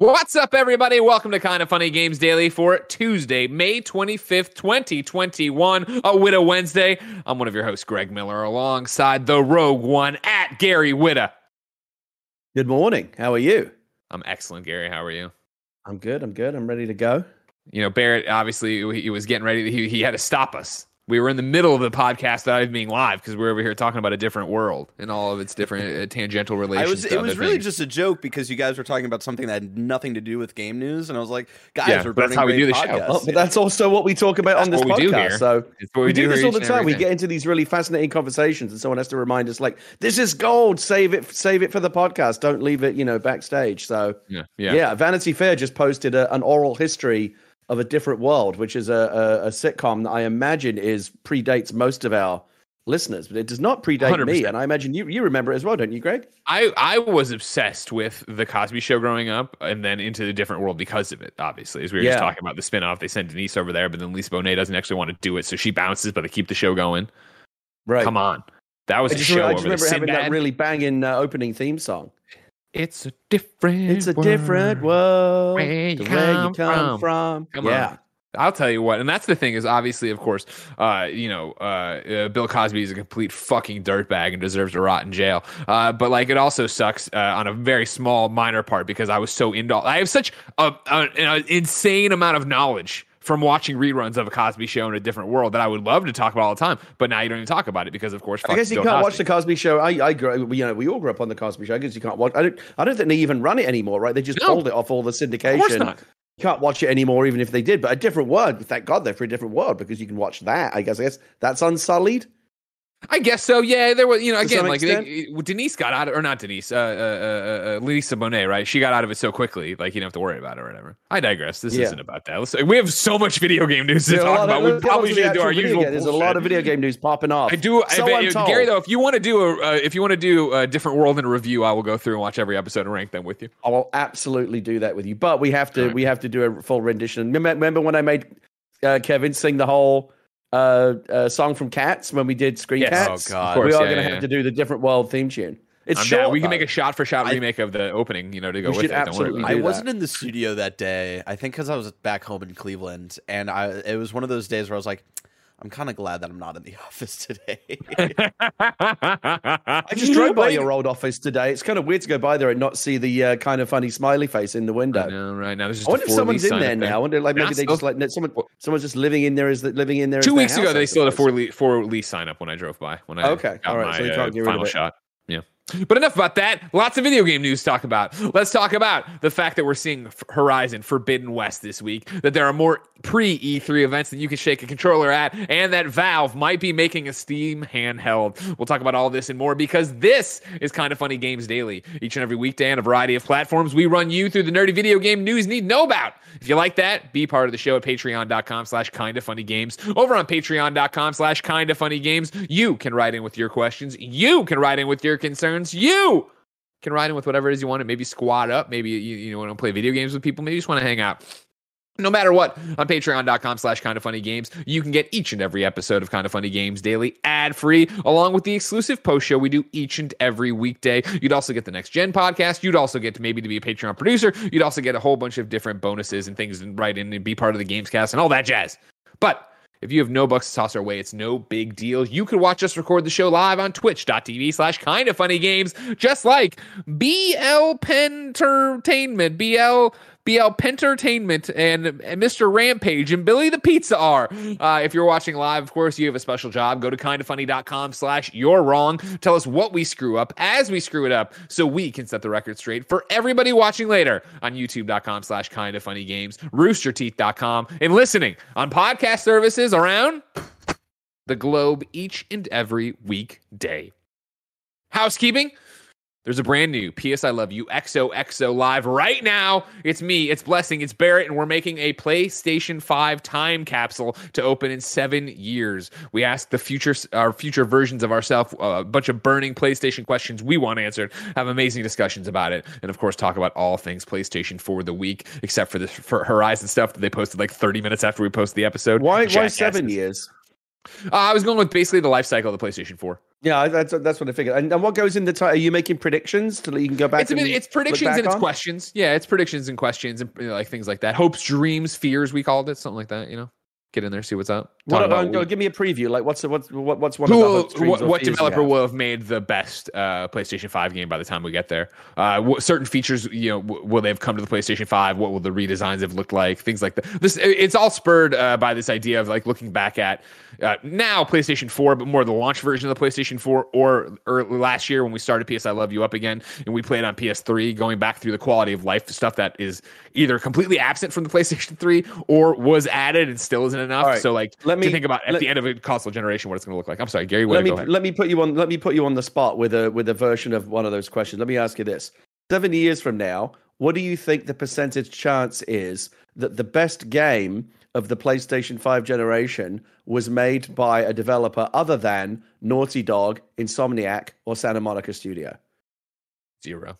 What's up, everybody? Welcome to Kind of Funny Games Daily for Tuesday, May 25th, 2021, a Whitta Wednesday. I'm one of your hosts, Greg Miller, alongside the Rogue One at Gary Whitta. Good morning. How are you? I'm excellent, Gary. How are you? I'm good. I'm good. I'm ready to go. You know, Barrett obviously he was getting ready. He, he had to stop us we were in the middle of the podcast that being live because we're over here talking about a different world and all of its different uh, tangential relations. I was, it was really things. just a joke because you guys were talking about something that had nothing to do with game news, and I was like, guys, yeah, we're that's how we do the podcasts. show. Well, but that's also what we talk about that's on this podcast. So we, we do, do this all the time. We get into these really fascinating conversations, and someone has to remind us, like, this is gold. Save it, save it for the podcast. Don't leave it, you know, backstage. So yeah, yeah. yeah Vanity Fair just posted a, an oral history of a different world, which is a, a, a, sitcom that I imagine is predates most of our listeners, but it does not predate 100%. me. And I imagine you you remember it as well, don't you, Greg? I I was obsessed with the Cosby Show growing up, and then into the different world because of it. Obviously, as we were yeah. just talking about the spinoff, they send Denise over there, but then Lisa Bonet doesn't actually want to do it, so she bounces, but they keep the show going. Right? Come on, that was I a show. I just remember having that really banging uh, opening theme song. It's a different. It's a world. different world. Where you, come, where you come from? from. Come yeah. On. I'll tell you what, and that's the thing is obviously, of course, uh, you know, uh, uh, Bill Cosby is a complete fucking dirtbag and deserves to rot in jail. Uh, but like, it also sucks uh, on a very small, minor part because I was so into. I have such a, a, an insane amount of knowledge from watching reruns of a Cosby Show in a different world that I would love to talk about all the time, but now you don't even talk about it because, of course, I guess you can't Cosby. watch the Cosby Show. I, I, grew, you know, we all grew up on the Cosby Show. I guess you can't watch. I don't, I don't think they even run it anymore, right? They just no. pulled it off all the syndication. Of course not. You can't watch it anymore, even if they did. But a different world. Thank God they're for a different world because you can watch that. I guess. I guess that's unsullied. I guess so. Yeah, there was, you know, again, like they, Denise got out of, or not Denise, uh, uh, uh, uh, Lisa Bonet, right? She got out of it so quickly, like you don't have to worry about it or whatever. I digress. This yeah. isn't about that. Let's, we have so much video game news to talk about. Of, we probably should do our usual. There's a lot of video game news popping off. I do. So I bet, Gary, though, if you want to do a, uh, if you want to do a different world in a review, I will go through and watch every episode and rank them with you. I will absolutely do that with you. But we have to, right. we have to do a full rendition. Remember when I made uh, Kevin sing the whole uh, uh, song from Cats when we did Screen yes. Cats. Oh God, course, we are yeah, going to yeah, have to do the different world theme tune. It's short. We can make a shot for shot remake of the opening, you know, to go with it. Absolutely I wasn't in the studio that day. I think because I was back home in Cleveland, and I it was one of those days where I was like, I'm kind of glad that I'm not in the office today. I just drove by your old office today. It's kind of weird to go by there and not see the uh, kind of funny smiley face in the window. I know, right now. I wonder if someone's in there now. I wonder, like maybe they just like someone, someone's just living in there. Is living in there? Two weeks ago, they still had a four lease, four lease sign up when I drove by. When I okay, all right, my, so uh, get rid of it. shot. But enough about that. Lots of video game news to talk about. Let's talk about the fact that we're seeing Horizon Forbidden West this week, that there are more pre E3 events that you can shake a controller at, and that Valve might be making a Steam handheld. We'll talk about all this and more because this is Kind of Funny Games Daily. Each and every weekday on a variety of platforms, we run you through the nerdy video game news you need to know about. If you like that, be part of the show at patreon.com slash kind of funny games. Over on patreon.com slash kind of funny games, you can write in with your questions. You can write in with your concerns. You can ride in with whatever it is you want. To maybe squat up. Maybe you, you want to play video games with people. Maybe you just want to hang out. No matter what on patreon.com slash kind of funny games you can get each and every episode of kind of funny games daily ad free along with the exclusive post show we do each and every weekday. You'd also get the next gen podcast. You'd also get to maybe to be a patreon producer. You'd also get a whole bunch of different bonuses and things and write in and be part of the gamescast and all that jazz. But if you have no bucks to toss our way, it's no big deal. You can watch us record the show live on twitch.tv slash kind of funny games, just like BL Pentertainment, BL BL Pentertainment and, and Mr. Rampage and Billy the Pizza are. Uh, if you're watching live, of course, you have a special job. Go to kindoffunny.com slash you're wrong. Tell us what we screw up as we screw it up so we can set the record straight for everybody watching later on youtube.com slash kind of funny games, roosterteeth.com, and listening on podcast services around the globe each and every weekday. Housekeeping. There's a brand new PS I Love You XOXO live right now. It's me, it's Blessing, it's Barrett, and we're making a PlayStation 5 time capsule to open in seven years. We asked the future, our future versions of ourselves uh, a bunch of burning PlayStation questions we want answered, have amazing discussions about it, and of course, talk about all things PlayStation for the week, except for the for Horizon stuff that they posted like 30 minutes after we posted the episode. Why, why seven years? Uh, I was going with basically the life cycle of the PlayStation 4. Yeah, that's that's what I figured. And, and what goes in the title? Are you making predictions so that you can go back? It's, it's predictions and it's on? questions. Yeah, it's predictions and questions and you know, like things like that. Hopes, dreams, fears. We called it something like that. You know get in there, see what's up. What, uh, give me a preview. Like, what's what's what's one who, of the what, what developer will have made the best uh, PlayStation Five game by the time we get there? Uh, what, certain features, you know, w- will they have come to the PlayStation Five? What will the redesigns have looked like? Things like that. This it's all spurred uh, by this idea of like looking back at uh, now PlayStation 4, but more the launch version of the PlayStation 4, or early last year when we started PS I Love You up again, and we played on PS3, going back through the quality of life stuff that is either completely absent from the PlayStation 3 or was added and still isn't enough. Right. So like, let me think about at let, the end of a console generation what it's going to look like. I'm sorry, Gary. Let me let me put you on let me put you on the spot with a with a version of one of those questions. Let me ask you this: Seven years from now, what do you think the percentage chance is that the best game of the PlayStation 5 generation was made by a developer other than Naughty Dog, Insomniac, or Santa Monica Studio? Zero.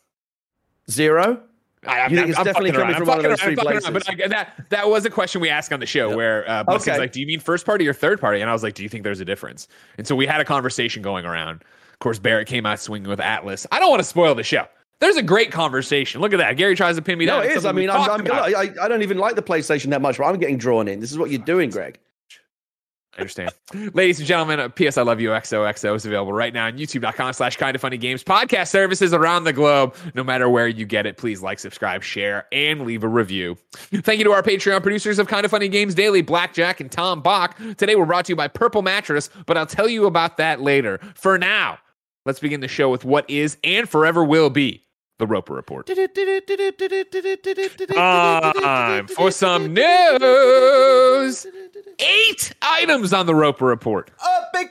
Zero? I, I'm, you think it's I'm definitely coming around. from I'm one of those three places. Around, but I, that that was a question we asked on the show where uh, okay. was like, "Do you mean first party or third party?" And I was like, "Do you think there's a difference?" And so we had a conversation going around. Of course, Barrett came out swinging with Atlas. I don't want to spoil the show. There's a great conversation. Look at that. Gary tries to pin me no, down. No, it is. I mean, I'm, I'm I, I don't even like the PlayStation that much, but I'm getting drawn in. This is what you're doing, Greg. I understand. Ladies and gentlemen, uh, PS I Love You XOXO is available right now on youtube.com slash kind of funny games. Podcast services around the globe. No matter where you get it, please like, subscribe, share, and leave a review. Thank you to our Patreon producers of Kind of Funny Games Daily, Blackjack and Tom Bach. Today we're brought to you by Purple Mattress, but I'll tell you about that later. For now, let's begin the show with what is and forever will be the Roper Report. Time for some news. Eight items on the Roper Report. A big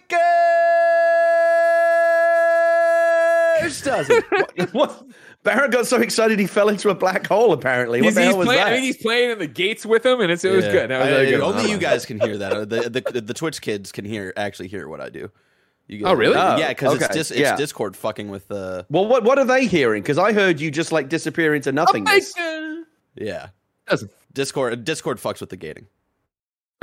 doesn't. what, what? Barrett got so excited he fell into a black hole. Apparently, what he's, the hell was playing, that? I think he's playing in the gates with him, and it's, it was yeah. good. Was I, really good. Only you uh-huh. guys can hear that. The, the, the Twitch kids can hear actually hear what I do. You oh, really? Oh, yeah, because okay. it's just it's yeah. Discord fucking with the. Well, what what are they hearing? Because I heard you just like disappear into nothingness. Oh yeah, Discord Discord fucks with the gating.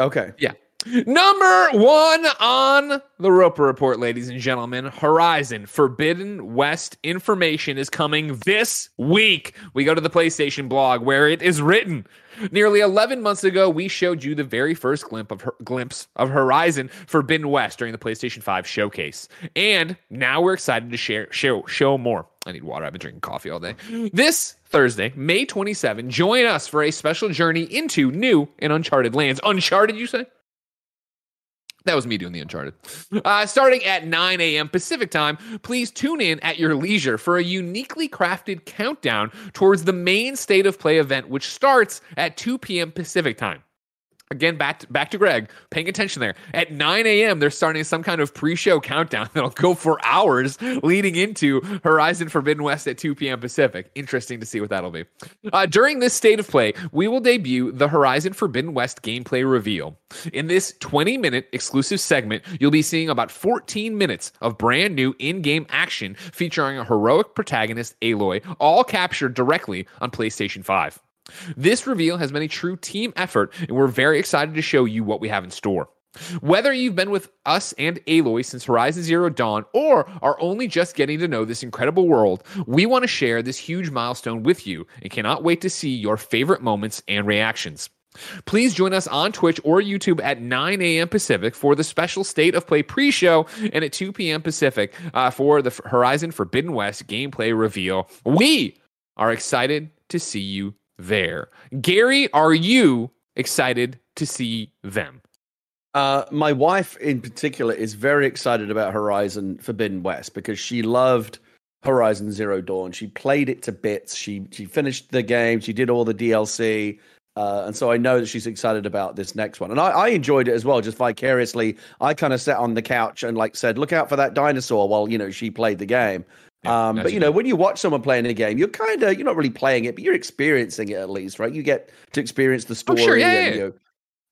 Okay. Yeah. Number one on the Roper Report, ladies and gentlemen. Horizon Forbidden West information is coming this week. We go to the PlayStation blog where it is written. Nearly 11 months ago, we showed you the very first glimpse of, glimpse of Horizon Forbidden West during the PlayStation 5 showcase. And now we're excited to share, show, show more. I need water. I've been drinking coffee all day. This Thursday, May 27, join us for a special journey into new and uncharted lands. Uncharted, you say? That was me doing the Uncharted. Uh, starting at 9 a.m. Pacific time, please tune in at your leisure for a uniquely crafted countdown towards the main state of play event, which starts at 2 p.m. Pacific time. Again, back to, back to Greg, paying attention there. At 9 a.m., they're starting some kind of pre-show countdown that'll go for hours, leading into Horizon Forbidden West at 2 p.m. Pacific. Interesting to see what that'll be. Uh, during this state of play, we will debut the Horizon Forbidden West gameplay reveal. In this 20-minute exclusive segment, you'll be seeing about 14 minutes of brand new in-game action featuring a heroic protagonist, Aloy, all captured directly on PlayStation 5. This reveal has been a true team effort, and we're very excited to show you what we have in store. Whether you've been with us and Aloy since Horizon Zero Dawn or are only just getting to know this incredible world, we want to share this huge milestone with you and cannot wait to see your favorite moments and reactions. Please join us on Twitch or YouTube at 9 a.m. Pacific for the special State of Play pre show and at 2 p.m. Pacific uh, for the Horizon Forbidden West gameplay reveal. We are excited to see you there. Gary, are you excited to see them? Uh, my wife, in particular, is very excited about Horizon Forbidden West because she loved Horizon Zero Dawn. She played it to bits. She she finished the game. She did all the DLC. Uh, and so I know that she's excited about this next one. And I, I enjoyed it as well, just vicariously. I kind of sat on the couch and like said, look out for that dinosaur while, you know, she played the game. Yeah, um, but you know, when you watch someone playing a game, you're kind of you're not really playing it, but you're experiencing it at least, right? You get to experience the story. Oh, sure, yeah, and, yeah. You know,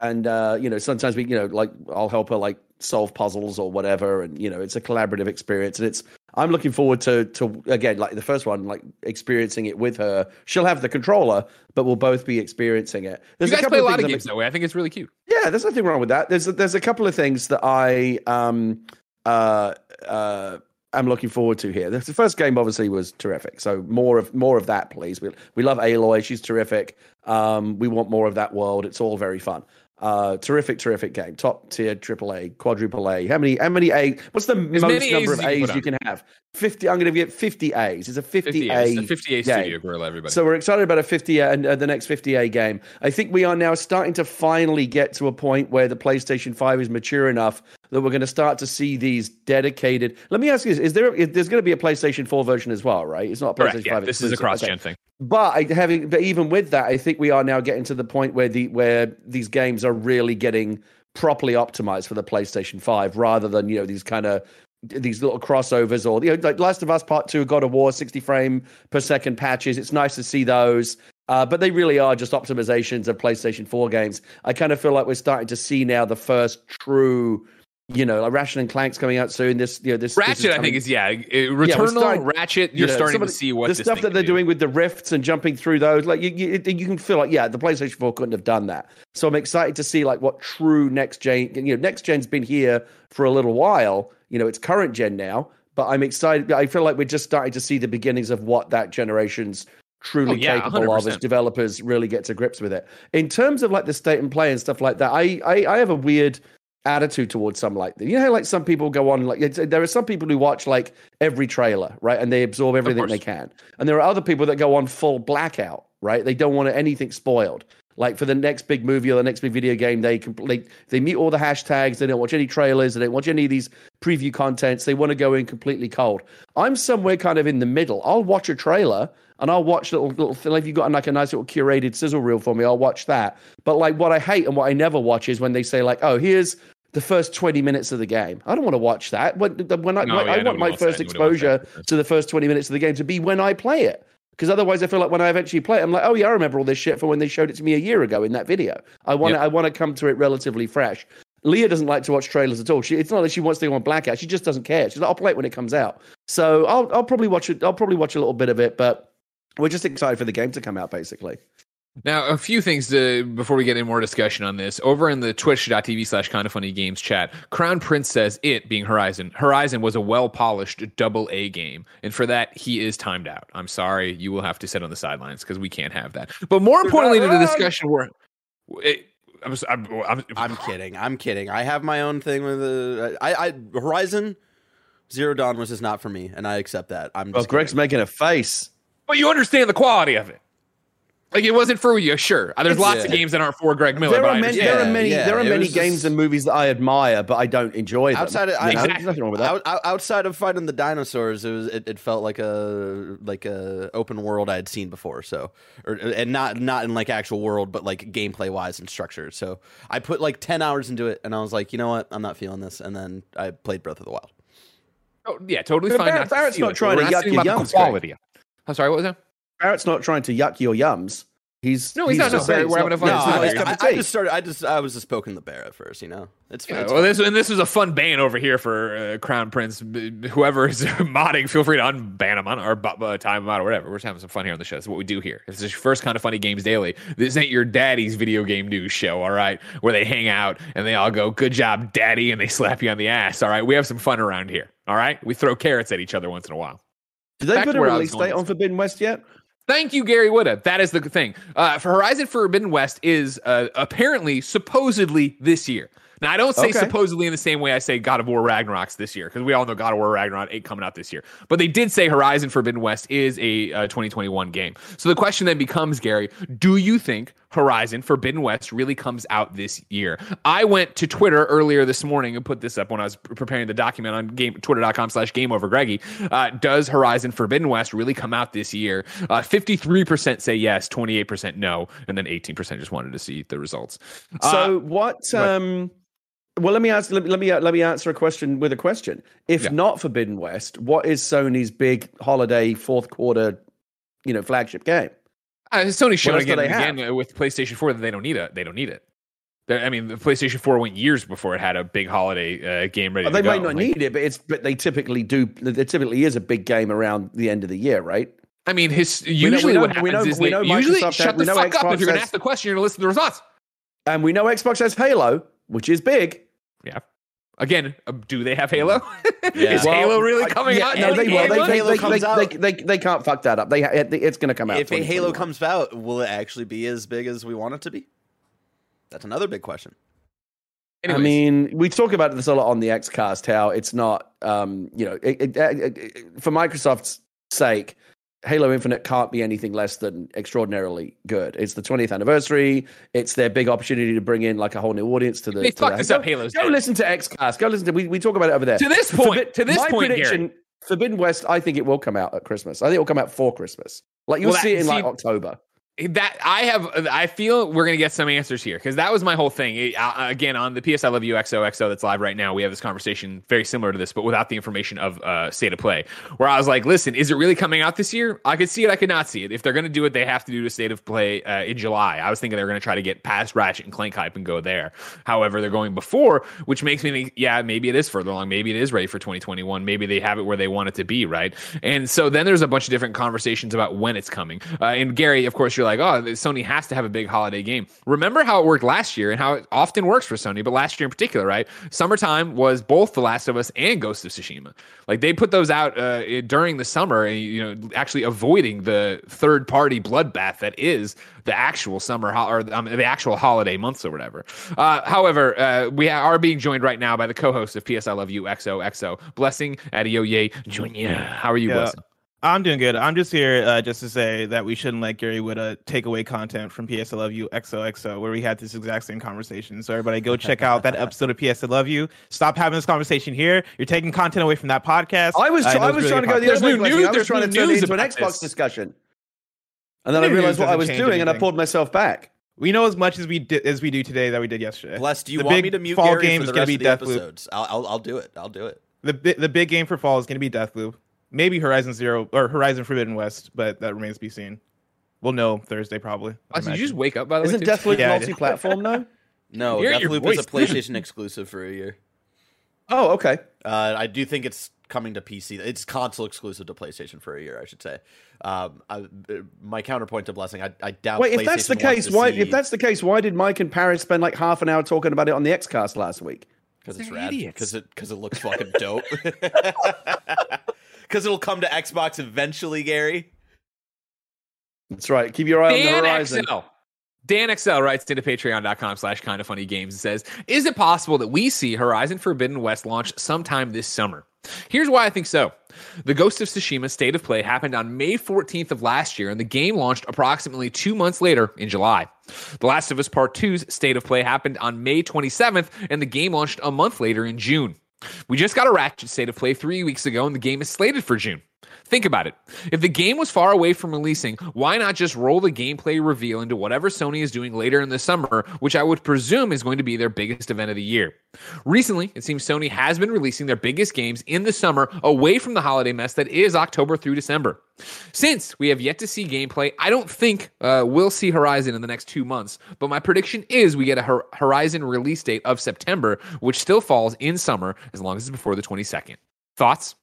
and uh, you know, sometimes we, you know, like I'll help her like solve puzzles or whatever, and you know, it's a collaborative experience, and it's. I'm looking forward to to again like the first one, like experiencing it with her. She'll have the controller, but we'll both be experiencing it. There's you guys a play a lot of games that way. I think it's really cute. Yeah, there's nothing wrong with that. There's a, there's a couple of things that I um uh uh am looking forward to here. The first game obviously was terrific. So more of more of that, please. We we love Aloy. She's terrific. Um, we want more of that world. It's all very fun. Uh, terrific, terrific game. Top tier, triple A, quadruple A. How many? How many A? What's the as most number A's of A's you, you can have? Fifty. I'm going to get fifty A's. It's a fifty, 50 A. It's a fifty A game. studio gorilla. Everybody. So we're excited about a fifty A and uh, the next fifty A game. I think we are now starting to finally get to a point where the PlayStation Five is mature enough that we're going to start to see these dedicated. Let me ask you: Is, is there? Is, there's going to be a PlayStation Four version as well, right? It's not a PlayStation Correct, yeah, Five. This is a cross-gen okay. thing. But having, but even with that, I think we are now getting to the point where the where these games are really getting properly optimized for the PlayStation Five, rather than you know these kind of these little crossovers or you know like Last of Us Part Two, God of War, sixty frame per second patches. It's nice to see those. Uh, but they really are just optimizations of PlayStation 4 games. I kind of feel like we're starting to see now the first true you know, like Ratchet and Clank's coming out soon. This, you know, this Ratchet, this I think, is yeah, Returnal, yeah, starting, Ratchet. You're you know, starting to see what the stuff that they're do. doing with the rifts and jumping through those. Like you, you, you, can feel like, yeah, the PlayStation 4 couldn't have done that. So I'm excited to see like what true next gen. You know, next gen's been here for a little while. You know, it's current gen now, but I'm excited. I feel like we're just starting to see the beginnings of what that generation's truly oh, yeah, capable 100%. of as developers really get to grips with it. In terms of like the state and play and stuff like that, I, I, I have a weird attitude towards some like that. you know like some people go on like there are some people who watch like every trailer right and they absorb everything they can. And there are other people that go on full blackout right? They don't want anything spoiled. Like for the next big movie or the next big video game they complete they meet all the hashtags they don't watch any trailers they don't watch any of these preview contents they want to go in completely cold. I'm somewhere kind of in the middle. I'll watch a trailer and I'll watch little little like if you've got like a nice little curated sizzle reel for me, I'll watch that. But like what I hate and what I never watch is when they say like, oh, here's the first 20 minutes of the game. I don't want to watch that. When, when I, no, yeah, I want my first exposure to the first 20 minutes of the game to be when I play it. Because otherwise, I feel like when I eventually play it, I'm like, oh yeah, I remember all this shit from when they showed it to me a year ago in that video. I want yep. I want to come to it relatively fresh. Leah doesn't like to watch trailers at all. She, it's not that she wants to go on blackout. She just doesn't care. She's like, I'll play it when it comes out. So I'll I'll probably watch it. I'll probably watch a little bit of it, but we're just excited for the game to come out, basically. Now, a few things to, before we get into more discussion on this. Over in the twitch.tv slash kind of funny games chat, Crown Prince says it, being Horizon, Horizon was a well polished double A game. And for that, he is timed out. I'm sorry. You will have to sit on the sidelines because we can't have that. But more importantly to the discussion, we're. It, I'm, I'm, I'm, I'm, kidding. I'm kidding. I have my own thing with the. I, I Horizon Zero Dawn was just not for me, and I accept that. I'm. Well, Greg's kidding. making a face. But you understand the quality of it. Like it wasn't for you, sure. Uh, there's it's, lots yeah. of games that aren't for Greg Miller. There are many. There are many. Yeah, there are many games just... and movies that I admire, but I don't enjoy them. Outside of, I, exactly. nothing wrong with that. Out, outside of fighting the dinosaurs, it was it, it, felt like a like a open world I had seen before. So, or, and not not in like actual world, but like gameplay wise and structure. So I put like ten hours into it, and I was like, you know what, I'm not feeling this, and then I played Breath of the Wild. Oh yeah, totally but fine. Barrett, Barrett's not trying to yuck your yums. Quality. I'm sorry. What was that? Barrett's not trying to yuck your yums. He's no, he's, he's not. No, we're having a fun. No, I, I, just started. I just I was just poking the bear at first. You know, it's, yeah, it's well. This and this was a fun ban over here for uh, Crown Prince. Whoever is modding, feel free to unban him on or uh, time him out or whatever. We're just having some fun here on the show. That's what we do here. If this is your first kind of funny games daily, this ain't your daddy's video game news show. All right, where they hang out and they all go, "Good job, daddy," and they slap you on the ass. All right, we have some fun around here. All right, we throw carrots at each other once in a while. Did they Back put a release date on Forbidden West yet? Thank you, Gary Whitta. That is the thing. Uh, for Horizon Forbidden West is uh, apparently, supposedly this year. Now, I don't say okay. supposedly in the same way I say God of War Ragnarok's this year, because we all know God of War Ragnarok 8 coming out this year. But they did say Horizon Forbidden West is a uh, 2021 game. So the question then becomes, Gary, do you think Horizon Forbidden West really comes out this year. I went to Twitter earlier this morning and put this up when I was preparing the document on game twitter.com slash game over Greggy. Uh, does Horizon Forbidden West really come out this year? Uh, 53% say yes, 28% no, and then 18% just wanted to see the results. So uh, what um well, let me ask. Let me let me, let me answer a question with a question. If yeah. not Forbidden West, what is Sony's big holiday fourth quarter, you know, flagship game? Uh, Sony showed again again with PlayStation 4 that they don't need it. They don't need it. I mean, the PlayStation 4 went years before it had a big holiday uh, game ready. Well, they might not like, need it, but it's but they typically do. There typically is a big game around the end of the year, right? I mean, his usually know, what happens know, is they usually Microsoft shut the fuck up if you're going to ask the question. You're going to listen to the response. and we know Xbox has Halo, which is big. Yeah. Again, uh, do they have Halo? Yeah. is well, Halo really coming yeah, out? No, they, well, they, Halo they, comes they, out. They, they, they, can't fuck that up. They it's going to come out. If a Halo comes out, will it actually be as big as we want it to be? That's another big question. Anyways. I mean, we talk about this a lot on the XCast. How it's not, um, you know, it, it, it, for Microsoft's sake, Halo Infinite can't be anything less than extraordinarily good. It's the 20th anniversary. It's their big opportunity to bring in like a whole new audience to the. They fuck this go, up, Halo's. Go dead. listen to XCast. Go listen to. We, we talk about it over there. To this point. Forbi- to this my point, prediction. Gary. Forbidden West. I think it will come out at Christmas. I think it will come out for Christmas. Like you'll well, see it in see, like October that I have, I feel we're gonna get some answers here because that was my whole thing. uh, again, on the PS I Love You XOXO that's live right now, we have this conversation very similar to this, but without the information of uh, state of play. Where I was like, listen, is it really coming out this year? I could see it, I could not see it. If they're gonna do it, they have to do the state of play uh, in July. I was thinking they're gonna try to get past Ratchet and Clank hype and go there. However, they're going before, which makes me think, yeah, maybe it is further along. Maybe it is ready for 2021. Maybe they have it where they want it to be, right? And so then there's a bunch of different conversations about when it's coming. Uh, and Gary, of course, you're like, oh, Sony has to have a big holiday game. Remember how it worked last year and how it often works for Sony, but last year in particular, right? Summertime was both The Last of Us and Ghost of Tsushima. Like they put those out uh, during the summer, and you know, actually avoiding the third party bloodbath that is the actual summer ho- or um, the actual holiday months or whatever. Uh, however, uh, we are being joined right now by the co-host of PS I Love You XOXO, Blessing Adeoye Jr. How are you, yeah. Blessing? I'm doing good. I'm just here uh, just to say that we shouldn't let Gary Whitta take away content from PS I Love You XOXO, where we had this exact same conversation. So everybody go check out that episode of PS I Love You. Stop having this conversation here. You're taking content away from that podcast. I was, I was really trying to go the other way. News, I was trying to turn it into an Xbox this. discussion, and then I realized what I was doing, anything. and I pulled myself back. We know as much as we did as we do today that we did yesterday. Bless, do you the want me to mute fall Gary game for the rest of the episodes? I'll, I'll, I'll do it. I'll do it. The the big game for fall is going to be Deathloop maybe Horizon Zero or Horizon Forbidden West, but that remains to be seen. We'll know Thursday probably. Oh, did you just wake up by the Isn't way? Isn't Deathloop yeah, multi-platform though? No, Deathloop is a PlayStation exclusive for a year. Oh, okay. Uh, I do think it's coming to PC. It's console exclusive to PlayStation for a year, I should say. Um, I, my counterpoint to Blessing, I, I doubt. Wait, if that's the case, why? See... If that's the case, why did Mike and Paris spend like half an hour talking about it on the XCast last week? Because it's rad. Because it because it looks fucking dope. because it'll come to Xbox eventually, Gary. That's right. Keep your eye Dan on the horizon. XL. Dan XL writes into patreon.com slash kind of funny games and says, Is it possible that we see Horizon Forbidden West launch sometime this summer? Here's why I think so. The Ghost of Tsushima State of Play happened on May 14th of last year, and the game launched approximately two months later in July. The Last of Us Part 2's State of Play happened on May 27th, and the game launched a month later in June. We just got a Ratchet State of Play three weeks ago, and the game is slated for June. Think about it. If the game was far away from releasing, why not just roll the gameplay reveal into whatever Sony is doing later in the summer, which I would presume is going to be their biggest event of the year? Recently, it seems Sony has been releasing their biggest games in the summer away from the holiday mess that is October through December. Since we have yet to see gameplay, I don't think uh, we'll see Horizon in the next two months, but my prediction is we get a Horizon release date of September, which still falls in summer as long as it's before the 22nd. Thoughts?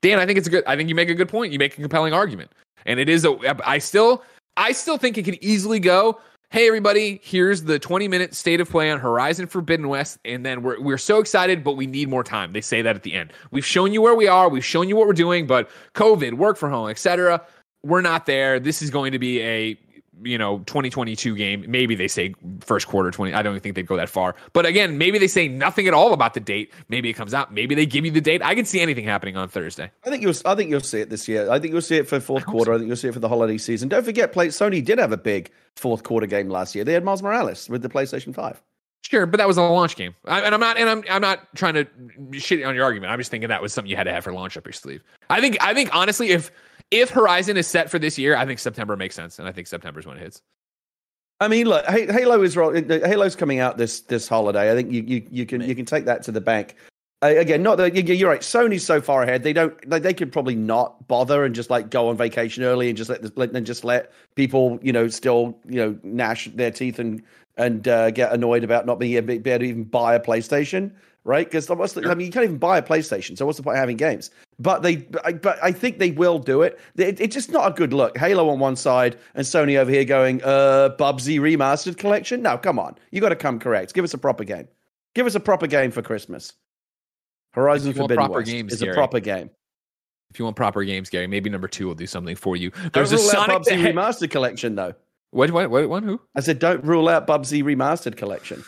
Dan, I think it's a good. I think you make a good point. You make a compelling argument, and it is a. I still, I still think it could easily go. Hey everybody, here's the 20 minute state of play on Horizon Forbidden West, and then we're we're so excited, but we need more time. They say that at the end. We've shown you where we are, we've shown you what we're doing, but COVID, work from home, etc. We're not there. This is going to be a you know 2022 game maybe they say first quarter 20 i don't even think they'd go that far. But again maybe they say nothing at all about the date. Maybe it comes out. Maybe they give you the date. I can see anything happening on thursday. I think you'll i think you'll see it this year. I think you'll see it for fourth I quarter. so. i think you'll see it for the holiday season. Don't forget play sony did have a big fourth quarter game last year. They had miles morales with the playstation 5 Sure, but that was a launch game, I, and I'm not, and I'm, I'm not trying to shit on your argument. I'm just thinking that was something you had to have for launch up your sleeve. I think, I think honestly, if if Horizon is set for this year, I think September makes sense, and I think September is when it hits. I mean, look, Halo is Halo's coming out this this holiday. I think you you, you can you can take that to the bank. Uh, again, not that you're right. Sony's so far ahead; they don't. They, they could probably not bother and just like go on vacation early and just let, let and just let people, you know, still you know gnash their teeth and and uh, get annoyed about not being able to even buy a PlayStation. Right? Because the, I mean, you can't even buy a PlayStation, so what's the point of having games? But they, but I think they will do it. it. It's just not a good look. Halo on one side and Sony over here going, uh, Bubsy remastered collection. No, come on, you got to come correct. Give us a proper game. Give us a proper game for Christmas. Horizon Forbidden proper West games, is Gary. a proper game. If you want proper games, Gary, maybe number two will do something for you. There's a Sonic Bubsy remastered collection, though. What? What? What? One? Who? I said, don't rule out Bubsy remastered collection.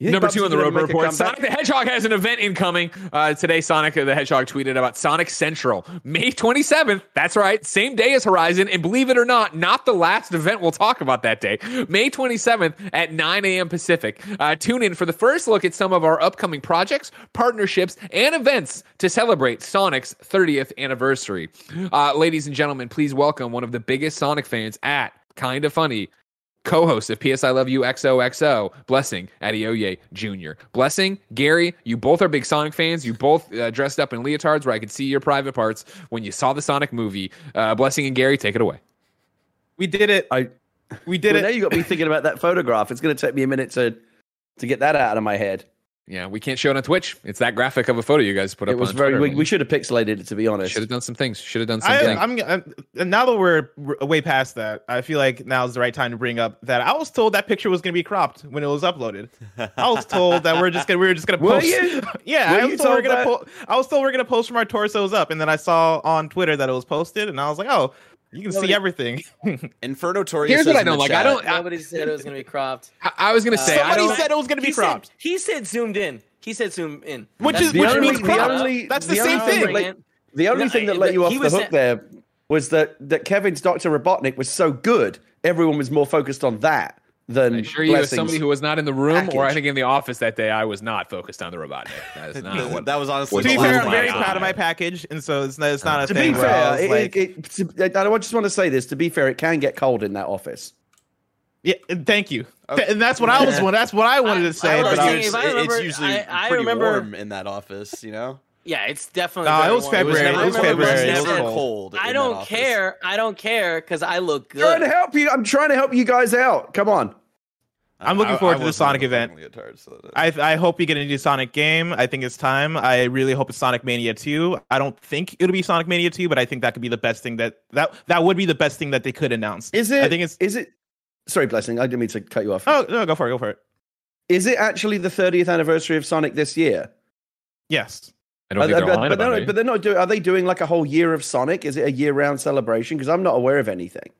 Number two on the Roper Report. Sonic the Hedgehog has an event incoming. Uh, today, Sonic the Hedgehog tweeted about Sonic Central, May 27th. That's right. Same day as Horizon. And believe it or not, not the last event we'll talk about that day. May 27th at 9 a.m. Pacific. Uh, tune in for the first look at some of our upcoming projects, partnerships, and events to celebrate Sonic's 30th anniversary. Uh, ladies and gentlemen, please welcome one of the biggest Sonic fans at Kinda Funny, co-host of PS I Love You XOXO, Blessing Adeoye Jr. Blessing, Gary, you both are big Sonic fans. You both uh, dressed up in leotards where I could see your private parts when you saw the Sonic movie. Uh, Blessing and Gary, take it away. We did it. I we did well, it. Now you got me thinking about that photograph. It's going to take me a minute to to get that out of my head. Yeah, we can't show it on Twitch. It's that graphic of a photo you guys put up. It was very. We, we, should have pixelated it, to be honest. Should have done some things. Should have done something. I'm, I'm, now that we're way past that, I feel like now is the right time to bring up that I was told that picture was going to be cropped when it was uploaded. I was told that we're just gonna we were just gonna post. yeah, Were I was told, told we're gonna. Po- I was told we're gonna post from our torsos up, and then I saw on Twitter that it was posted, and I was like, oh, you can Nobody, see everything. Infernotorious. Here's what I don't like. Chat. I don't. Nobody said it was going to be cropped. I, I was going to uh, say. Somebody said it was going to be he cropped. Said, he said zoomed in. He said zoom in. Which is which only, means cropped. Only, That's the, the same thing. Like, the only no, thing that let you off the hook there was that that Kevin's Doctor Robotnik was so good. Everyone was more focused on that than. I sure you, as somebody who was not in the room, package. or I think in the office that day, I was not focused on the Robotnik. That is not what. that was honestly. To be fair, I'm very proud of my package, and so it's, it's not a to thing. To be fair, it, like, it, it, I just want to say this. To be fair, it can get cold in that office. Yeah, thank you. Okay. And that's what I was. That's what I wanted to say. I, but I was, remember, it's usually I, I pretty remember, warm in that office. You know. Yeah, it's definitely. No, it was February. It was, never, it was February. It was never cold. I don't care. I don't care because I look good. I'm trying to help you. I'm trying to help you guys out. Come on. I'm looking forward I, I to the Sonic event. so I I hope we get a new Sonic game. I think it's time. I really hope it's Sonic Mania 2. I don't think it'll be Sonic Mania 2, but I think that could be the best thing that that that would be the best thing that they could announce. Is it? I think it's. Is it? Sorry, blessing. I didn't mean to cut you off. Oh no, go for it. Go for it. Is it actually the 30th anniversary of Sonic this year? Yes. I don't think they're but, but, they're, but they're not doing. Are they doing like a whole year of Sonic? Is it a year-round celebration? Because I'm not aware of anything.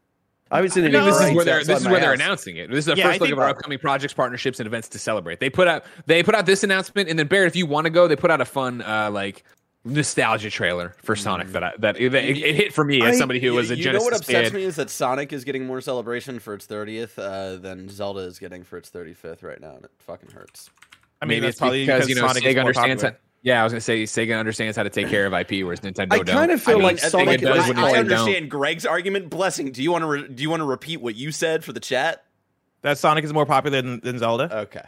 I haven't seen any. this is where they're this is where they're announcing it. This is the yeah, first look of our upcoming projects, partnerships, and events to celebrate. They put out they put out this announcement, and then Barrett, if you want to go, they put out a fun uh, like nostalgia trailer for Sonic that I, that it, it, it, hit for me as somebody who was a you Genesis know what upsets kid. me is that Sonic is getting more celebration for its 30th uh, than Zelda is getting for its 35th right now, and it fucking hurts. I mean, Maybe it's probably because, because you know Sonic Sega understands how, yeah, I was gonna say Sega understands how to take care of IP, whereas Nintendo I kind of feel I mean, like Sonic does. I, I understand don't. Greg's argument. Blessing. Do you want to re- do you want to repeat what you said for the chat? That Sonic is more popular than, than Zelda. Okay.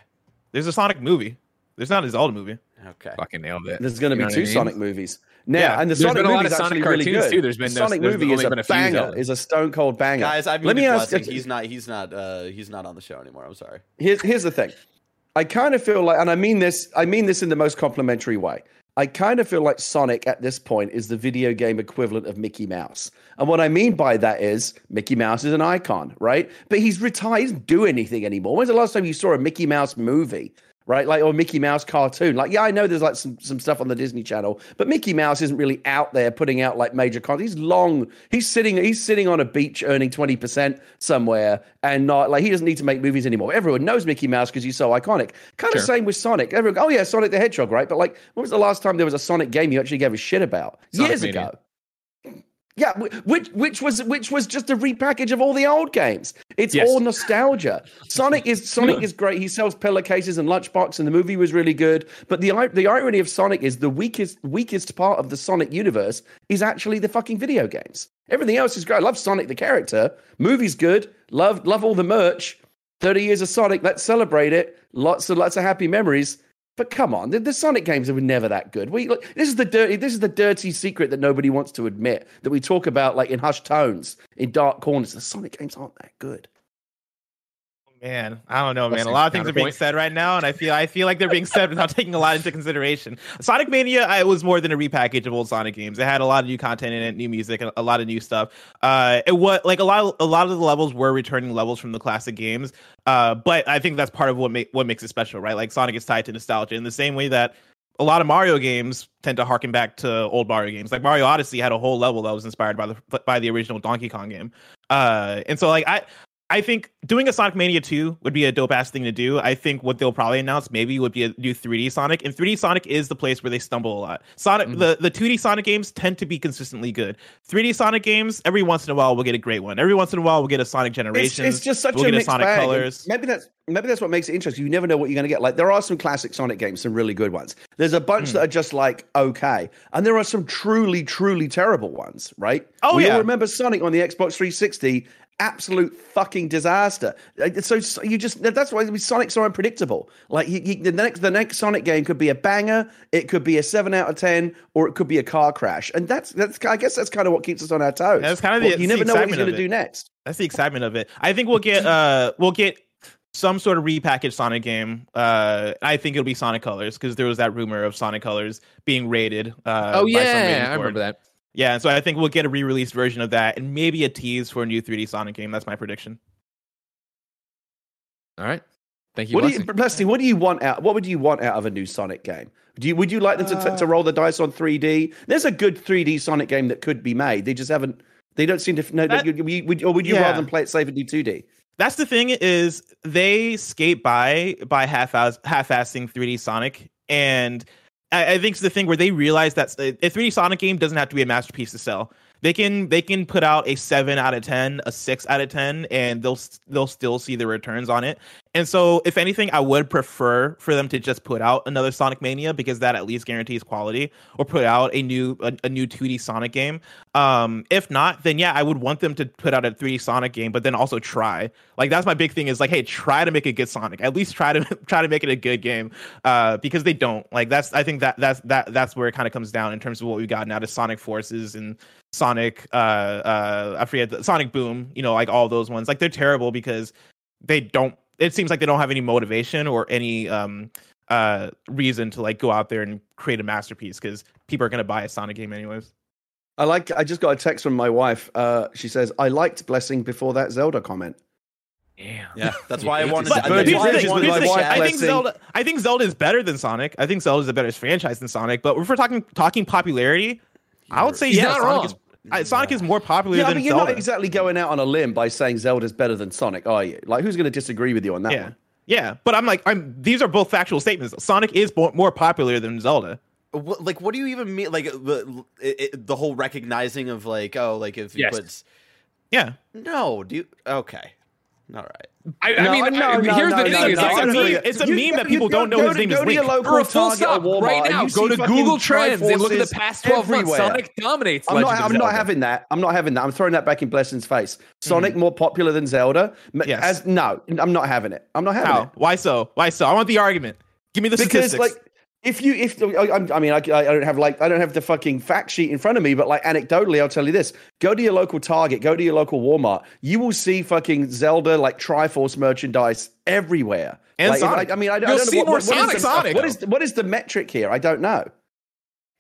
There's a Sonic movie. There's not a Zelda movie. Okay. Fucking nailed it. There's going to be two I mean? Sonic movies. Now, yeah, and the Sonic movie is actually really good. Too. There's been the Sonic movie is a, a banger. Is a stone cold banger. Guys, I've let me ask. Blessing. He's not. He's not. Uh, he's not on the show anymore. I'm sorry. Here's here's the thing. I kind of feel like, and I mean this. I mean this in the most complimentary way. I kind of feel like Sonic at this point is the video game equivalent of Mickey Mouse. And what I mean by that is Mickey Mouse is an icon, right? But he's retired, he doesn't do anything anymore. When's the last time you saw a Mickey Mouse movie? Right? Like or Mickey Mouse cartoon. Like, yeah, I know there's like some, some stuff on the Disney Channel, but Mickey Mouse isn't really out there putting out like major content. He's long. He's sitting. He's sitting on a beach earning twenty percent somewhere, and not like he doesn't need to make movies anymore. Everyone knows Mickey Mouse because he's so iconic. Kind of same with Sonic. Everyone, oh yeah, Sonic the Hedgehog, right? But like, when was the last time there was a Sonic game you actually gave a shit about? Sonic Years Mania. ago. Yeah, which which was which was just a repackage of all the old games. It's yes. all nostalgia. Sonic is Sonic is great. He sells pillowcases and lunchbox, and the movie was really good. But the the irony of Sonic is the weakest weakest part of the Sonic universe is actually the fucking video games. Everything else is great. I love Sonic the character. Movie's good. Love love all the merch. Thirty years of Sonic. Let's celebrate it. Lots and lots of happy memories. But come on, the, the, Sonic games were never that good. We like, this is the dirty this is the dirty secret that nobody wants to admit that we talk about like in hushed tones in dark corners. The Sonic games aren't that good. Man, I don't know, man. A lot of things are being said right now, and I feel I feel like they're being said without taking a lot into consideration. Sonic Mania, I was more than a repackage of old Sonic games. It had a lot of new content in it, new music, a lot of new stuff. Uh, it was like a lot, of, a lot of the levels were returning levels from the classic games. Uh, but I think that's part of what make what makes it special, right? Like Sonic is tied to nostalgia in the same way that a lot of Mario games tend to harken back to old Mario games. Like Mario Odyssey had a whole level that was inspired by the by the original Donkey Kong game. Uh, and so like I I think doing a Sonic Mania 2 would be a dope ass thing to do. I think what they'll probably announce maybe would be a new 3D Sonic. And 3D Sonic is the place where they stumble a lot. Sonic mm-hmm. the, the 2D Sonic games tend to be consistently good. 3D Sonic games, every once in a while we'll get a great one. Every once in a while we'll get a Sonic Generation. It's, it's just such we'll a mixed Sonic bag. Colors. Maybe that's maybe that's what makes it interesting. You never know what you're going to get. Like there are some classic Sonic games, some really good ones. There's a bunch mm. that are just like okay, and there are some truly, truly terrible ones. Right? Oh we yeah. all remember Sonic on the Xbox 360 absolute fucking disaster. Uh, so, so you just that's why Sonic's so unpredictable. Like he, he, the next the next Sonic game could be a banger, it could be a seven out of ten, or it could be a car crash, and that's that's I guess that's kind of what keeps us on our toes. That's kind of the, well, you never know what he's going to do next. That's the excitement of it. I think we'll get uh we'll get some sort of repackaged Sonic game. Uh, I think it'll be Sonic Colors because there was that rumor of Sonic Colors being rated. Uh, oh yeah, I remember that. Yeah, so I think we'll get a re-released version of that and maybe a tease for a new 3D Sonic game. That's my prediction. All right. Thank you. What Blessing. do you, Blessing, what do you want out? What would you want out of a new Sonic game? Do you would you like them to, uh, to roll the dice on 3D? There's a good 3D Sonic game that could be made. They just haven't. They don't seem to know. That, would, or would you yeah. rather than play it safe and do 2D? That's the thing is they skate by by half half-assing 3D Sonic and I, I think it's the thing where they realize that a 3D Sonic game doesn't have to be a masterpiece to sell. They can they can put out a seven out of ten, a six out of ten, and they'll they'll still see the returns on it. And so, if anything, I would prefer for them to just put out another Sonic Mania because that at least guarantees quality, or put out a new a, a new 2D Sonic game. Um, if not, then yeah, I would want them to put out a 3D Sonic game, but then also try. Like that's my big thing is like, hey, try to make a good Sonic. At least try to try to make it a good game. Uh, because they don't. Like that's I think that that's that that's where it kind of comes down in terms of what we've gotten out of Sonic Forces and Sonic. Uh, uh, I forget the Sonic Boom. You know, like all those ones. Like they're terrible because they don't it seems like they don't have any motivation or any um uh reason to like go out there and create a masterpiece because people are going to buy a Sonic game anyways. I like. I just got a text from my wife. Uh, she says I liked Blessing before that Zelda comment. Damn. Yeah, that's why I wanted. to, that's why I, wanted I think Zelda. I think Zelda is better than Sonic. I think Zelda is a better franchise than Sonic. But if we're talking talking popularity, I would say yeah, Sonic is Uh, Sonic is more popular yeah, than but you're Zelda. not exactly going out on a limb by saying Zelda's better than Sonic, are you? Like, who's going to disagree with you on that yeah. one? Yeah, but I'm like, I'm. These are both factual statements. Sonic is more popular than Zelda. What, like, what do you even mean? Like the it, the whole recognizing of like, oh, like if you yes. put, yeah, no, do you, okay. All right. I, I mean, no, I, no, here's the thing: it's, a meme, it's a meme that people don't know his name is Link. a full stop right now. Go to Google Trends and look at the past twelve everywhere. months. Sonic dominates. I'm, not, I'm not, having that. I'm not having that. I'm throwing that back in Blessing's face. Sonic mm. more popular than Zelda? Yes. As no, I'm not having it. I'm not having How? it. Why so? Why so? I want the argument. Give me the because, statistics. Like, if you if I, I mean I, I don't have like I don't have the fucking fact sheet in front of me, but like anecdotally, I'll tell you this: go to your local Target, go to your local Walmart, you will see fucking Zelda like Triforce merchandise everywhere. And like, Sonic. I, I mean, I, You'll I don't see know what, more Sonic, what, Sonic, what is what is the metric here? I don't know.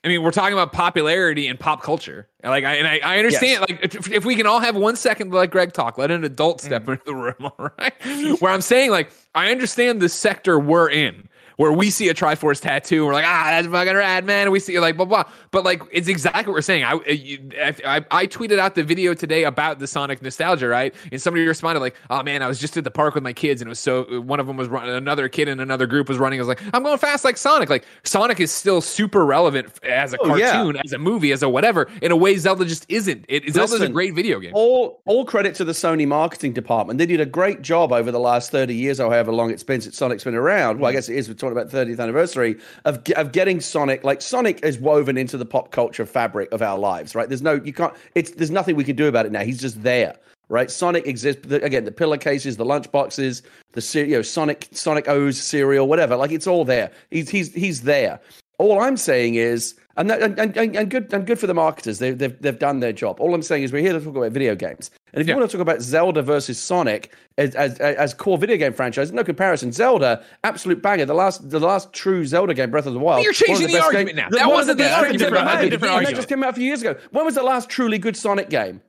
I mean, we're talking about popularity and pop culture. Like, I and I, I understand. Yes. Like, if, if, we can all have one second to let Greg talk, let an adult step mm. into the room. All right, where I'm saying, like, I understand the sector we're in where we see a Triforce tattoo, and we're like, ah, that's fucking rad, man. We see like blah blah. But like, it's exactly what we're saying. I, I I tweeted out the video today about the Sonic nostalgia, right? And somebody responded like, oh man, I was just at the park with my kids, and it was so one of them was running, another kid in another group was running. I was like, I'm going fast like Sonic. Like Sonic is still super relevant as a oh, cartoon, yeah. as a movie, as a whatever. In a way, Zelda just isn't. It Zelda's a great video game. All all credit to the Sony marketing department. They did a great job over the last 30 years, or however long it's been since Sonic's been around. Well, I mm. guess it is. We're talking about 30th anniversary of of getting Sonic. Like Sonic is woven into the pop culture fabric of our lives, right? There's no, you can't. It's there's nothing we can do about it now. He's just there, right? Sonic exists again. The pillowcases, the lunchboxes, the you know Sonic Sonic O's cereal, whatever. Like it's all there. He's he's he's there. All I'm saying is, and, that, and, and, and, good and good for the marketers. They, they've they've done their job. All I'm saying is we're here to talk about video games. And if yeah. you want to talk about Zelda versus Sonic as, as, as core video game franchise, no comparison. Zelda, absolute banger. The last the last true Zelda game, Breath of the Wild. But you're changing the, the argument game. now. That wasn't the, the argument. Different, different argument. That just came out a few years ago. When was the last truly good Sonic game?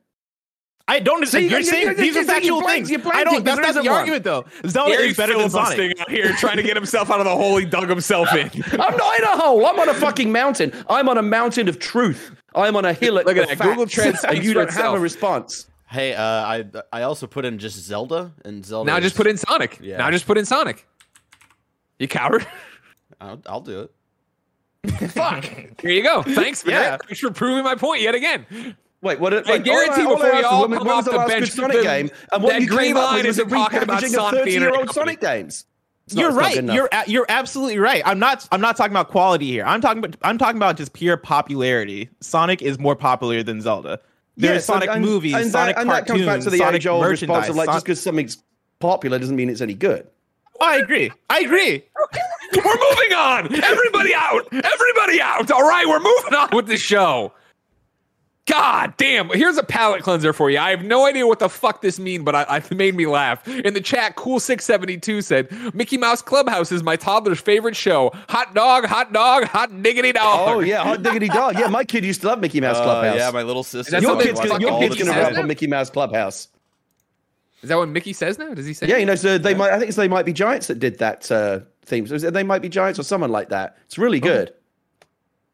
I don't. See, you're, you're saying you're, these are factual things. I don't. That's not the argument, though. Zelda Gary is better than Sonic. out here trying to get himself out of the hole he dug himself in. I'm not in a hole. I'm on a fucking mountain. I'm on a mountain of truth. I'm on a hill. Look at that. Google Trends, and you don't have a response. Hey, uh, I I also put in just Zelda and Zelda. Now just put in Sonic. Yeah. Now just put in Sonic. You coward. I'll, I'll do it. Fuck. Here you go. Thanks for yeah. that. Thanks for proving my point yet again. Wait, what? Like, I guarantee all before you all when, come off the, the bench, Sonic the, game, and what you green line is talking about Sonic thirty-year-old Sonic games. you're right. You're you're absolutely right. I'm not I'm not talking about quality here. I'm talking about I'm talking about just pure popularity. Sonic is more popular than Zelda. There's yes, Sonic and, movies, and Sonic that, and cartoons, that comes back to the Sonic age-old response of like just because something's popular doesn't mean it's any good. Oh, I agree. I agree. we're moving on. Everybody out. Everybody out. All right, we're moving on with the show. God damn. Here's a palate cleanser for you. I have no idea what the fuck this mean, but I, I made me laugh. In the chat, Cool672 said, Mickey Mouse Clubhouse is my toddler's favorite show. Hot dog, hot dog, hot diggity dog. Oh, yeah, hot diggity dog. Yeah, my kid used to love Mickey Mouse uh, Clubhouse. Uh, yeah, my little sister. Your kid's gonna, your kid's gonna rap on Mickey Mouse Clubhouse. Is that what Mickey says now? Does he say? Yeah, you know, so they yeah. might. I think it's they might be giants that did that uh, theme. So they might be giants or someone like that. It's really oh. good.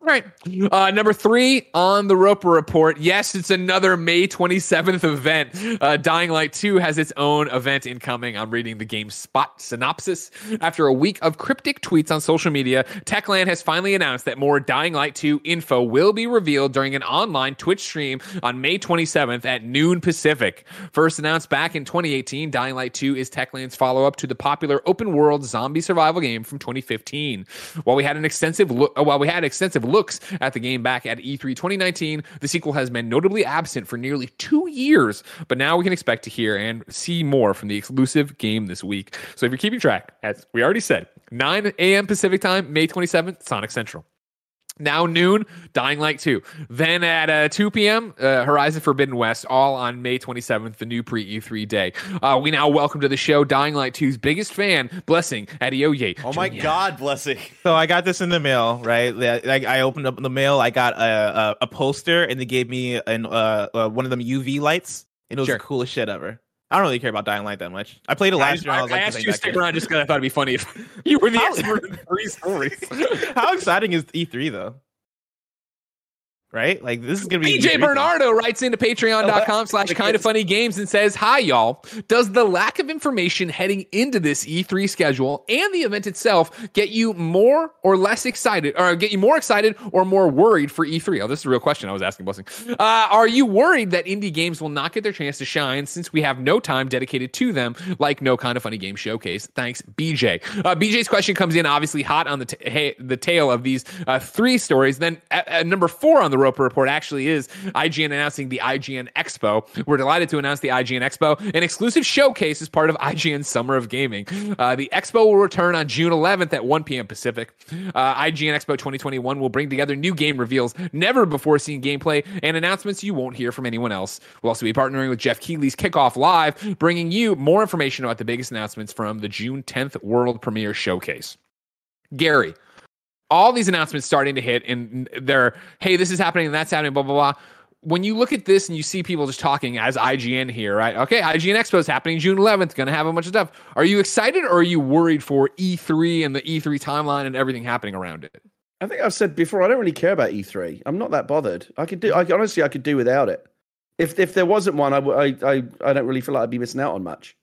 Oh. Right. Uh, number three on the Roper Report. Yes, it's another May 27th event. Uh, Dying Light 2 has its own event incoming. I'm reading the GameSpot synopsis. After a week of cryptic tweets on social media, Techland has finally announced that more Dying Light 2 info will be revealed during an online Twitch stream on May 27th at noon Pacific. First announced back in 2018, Dying Light 2 is Techland's follow up to the popular open world zombie survival game from 2015. While we had an extensive look, uh, while we had extensive looks at the game back at E3 2019. The sequel has been notably absent for nearly two years, but now we can expect to hear and see more from the exclusive game this week. So if you're keeping track, as we already said, 9 a.m. Pacific time, May 27th, Sonic Central. Now noon, Dying Light 2. Then at uh, 2 p.m., uh, Horizon Forbidden West, all on May 27th, the new pre E3 day. Uh, we now welcome to the show Dying Light 2's biggest fan, Blessing Adeoye. Oh my God, Blessing. So I got this in the mail, right? Like I opened up the mail, I got a, a, a poster, and they gave me an, uh, uh, one of them UV lights. And it was sure. the coolest shit ever. I don't really care about Dying Light that much. I played it last I, year. I, I, like, asked you to stick around just because I thought it'd be funny if you were the expert in three stories. How exciting is E3 though? Right? Like this is gonna be. DJ Bernardo writes into patreon.com slash kind of funny games and says, Hi y'all. Does the lack of information heading into this E3 schedule and the event itself get you more or less excited, or get you more excited or more worried for E3? Oh, this is a real question I was asking, Blessing. Uh, are you worried that indie games will not get their chance to shine since we have no time dedicated to them, like no kind of funny game showcase? Thanks, BJ. Uh, BJ's question comes in obviously hot on the t- hey, the tail of these uh, three stories. Then at, at number four on the Roper Report actually is IGN announcing the IGN Expo. We're delighted to announce the IGN Expo, an exclusive showcase as part of IGN's Summer of Gaming. Uh, the Expo will return on June 11th at 1 p.m. Pacific. Uh, IGN Expo 2021 will bring together new game reveals, never before seen gameplay, and announcements you won't hear from anyone else. We'll also be partnering with Geoff Keighley's Kickoff Live, bringing you more information about the biggest announcements from the June 10th World Premiere Showcase. Gary, all these announcements starting to hit and they're, hey, this is happening and that's happening, blah, blah, blah. When you look at this and you see people just talking as IGN here, right? Okay, IGN Expo is happening June 11th, going to have a bunch of stuff. Are you excited or are you worried for E3 and the E3 timeline and everything happening around it? I think I've said before, I don't really care about E3. I'm not that bothered. I could do, I, honestly, I could do without it. If if there wasn't one, I, I, I, I don't really feel like I'd be missing out on much.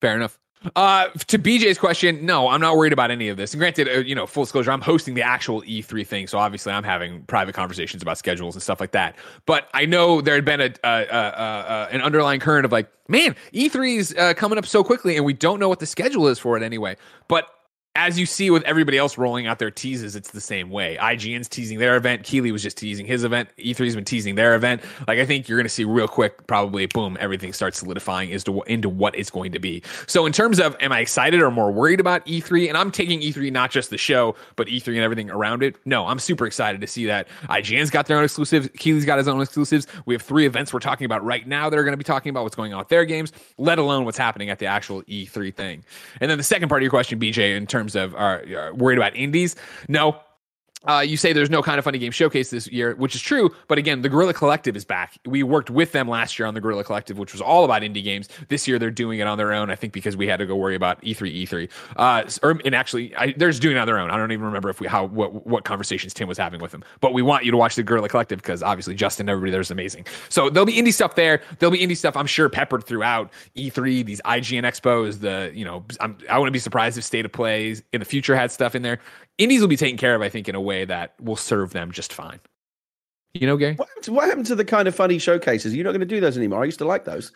Fair enough. Uh, to BJ's question, no, I'm not worried about any of this. And granted, uh, you know, full disclosure, I'm hosting the actual E3 thing, so obviously I'm having private conversations about schedules and stuff like that. But I know there had been a, an underlying current of like, man, E3 is uh, coming up so quickly, and we don't know what the schedule is for it anyway. But as you see with everybody else rolling out their teases, it's the same way. IGN's teasing their event. Keighley was just teasing his event. E3's been teasing their event. Like I think you're going to see real quick, probably boom, everything starts solidifying as to into what it's going to be. So in terms of, am I excited or more worried about E3? And I'm taking E3 not just the show, but E3 and everything around it. No, I'm super excited to see that IGN's got their own exclusives. Keighley's got his own exclusives. We have three events we're talking about right now that are going to be talking about what's going on with their games, let alone what's happening at the actual E3 thing. And then the second part of your question, BJ, in terms of our uh, worried about indies. No, uh, you say there's no kind of funny game showcase this year, which is true. But again, the Guerrilla Collective is back. We worked with them last year on the Guerrilla Collective, which was all about indie games. This year, they're doing it on their own. I think because we had to go worry about E3, E3. Uh, or, and actually, I, they're just doing it on their own. I don't even remember if we how what what conversations Tim was having with them. But we want you to watch the Guerrilla Collective because obviously Justin, everybody there is amazing. So there'll be indie stuff there. There'll be indie stuff I'm sure peppered throughout E3, these IGN expos. The you know I'm, I wouldn't be surprised if State of Plays in the future had stuff in there indies will be taken care of, I think, in a way that will serve them just fine. You know, Gary? What happened to, what happened to the kind of funny showcases? You're not going to do those anymore. I used to like those.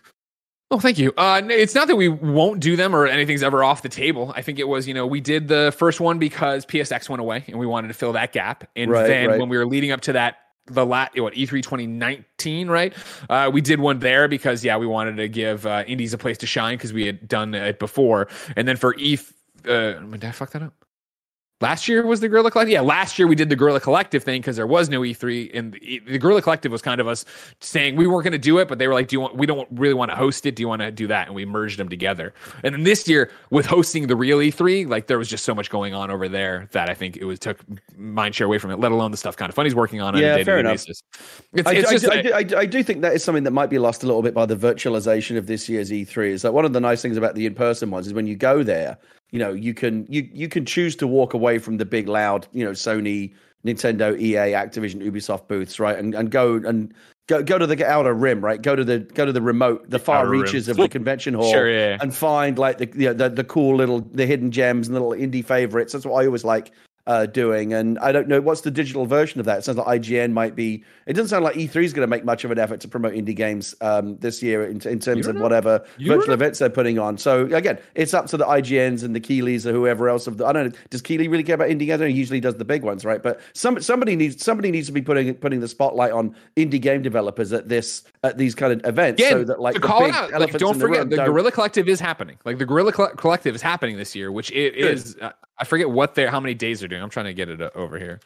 Oh, thank you. Uh, it's not that we won't do them or anything's ever off the table. I think it was, you know, we did the first one because PSX went away and we wanted to fill that gap. And right, then right. when we were leading up to that, the lat what E3 2019, right? Uh, we did one there because yeah, we wanted to give uh, indies a place to shine because we had done it before. And then for E, uh, did I fuck that up? Last year was the Guerrilla Collective. Yeah, last year we did the Guerrilla Collective thing because there was no E3, and the, the Guerrilla Collective was kind of us saying we weren't going to do it, but they were like, "Do you want? We don't really want to host it. Do you want to do that?" And we merged them together. And then this year, with hosting the real E3, like there was just so much going on over there that I think it was took mind share away from it. Let alone the stuff kind of funny's working on. Yeah, fair enough. Basis. It's, I, it's I, just, I, I, I, do think that is something that might be lost a little bit by the virtualization of this year's E3. Is that one of the nice things about the in-person ones is when you go there you know you can you you can choose to walk away from the big loud you know Sony, Nintendo, EA, Activision, Ubisoft booths, right, and and go and go go to the outer rim, right? Go to the go to the remote, the far outer reaches rim. of the convention hall, sure, yeah. and find like the, you know, the the cool little the hidden gems and little indie favorites. That's what I always like uh, doing. And I don't know what's the digital version of that. It sounds like IGN might be. It doesn't sound like E3 is going to make much of an effort to promote indie games um, this year in, in terms of whatever virtual events they're putting on. So again, it's up to the IGNs and the Keighleys or whoever else. Of the, I don't know. Does Keighley really care about indie games? He usually does the big ones, right? But some somebody needs somebody needs to be putting putting the spotlight on indie game developers at this at these kind of events, yeah, so that like call it out. Like, don't forget the, the Guerrilla Collective is happening. Like the Guerrilla Collective is happening this year, which it Good. is. Uh, I forget what they're how many days they're doing. I'm trying to get it uh, over here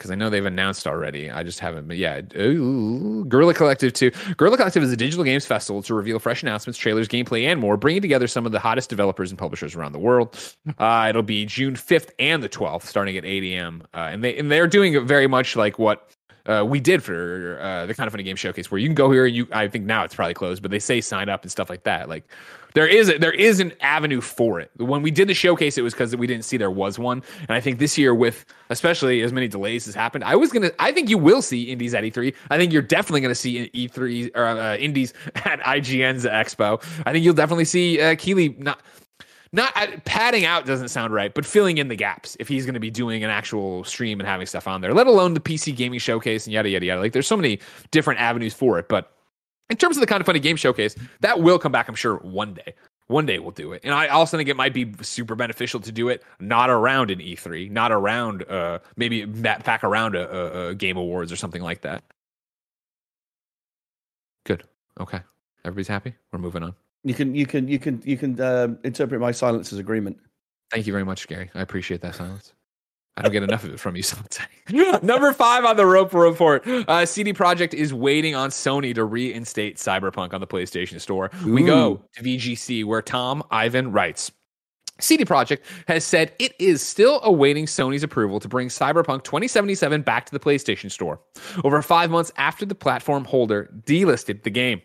because I know they've announced already. I just haven't. But yeah, ooh, Guerrilla Collective too. Guerrilla Collective is a digital games festival to reveal fresh announcements, trailers, gameplay, and more, bringing together some of the hottest developers and publishers around the world. Uh, it'll be June 5th and the 12th, starting at 8 a.m. Uh, and they and they're doing very much like what uh, we did for uh, the kind of funny game showcase, where you can go here. And you, I think now it's probably closed, but they say sign up and stuff like that. Like there is a, there is an avenue for it. When we did the showcase, it was because we didn't see there was one, and I think this year with especially as many delays has happened, I was gonna. I think you will see indies at E3. I think you're definitely gonna see E3 or uh, indies at IGN's Expo. I think you'll definitely see uh, Keighley not not padding out doesn't sound right, but filling in the gaps if he's going to be doing an actual stream and having stuff on there, let alone the PC gaming showcase and yada yada yada. Like there's so many different avenues for it, but in terms of the kind of funny game showcase, that will come back, I'm sure, one day. One day we'll do it. And I also think it might be super beneficial to do it not around an E3, not around uh maybe back around a, a, a Game Awards or something like that. Good. Okay. Everybody's happy? We're moving on. You can you can you can you can uh, interpret my silence as agreement. Thank you very much, Gary. I appreciate that silence. I don't get enough of it from you sometimes. Number five on the Roper Report. Uh, CD Projekt is waiting on Sony to reinstate Cyberpunk on the PlayStation Store. Ooh. We go to VGC where Tom Ivan writes. CD Projekt has said it is still awaiting Sony's approval to bring Cyberpunk 2077 back to the PlayStation Store. Over five months after the platform holder delisted the game.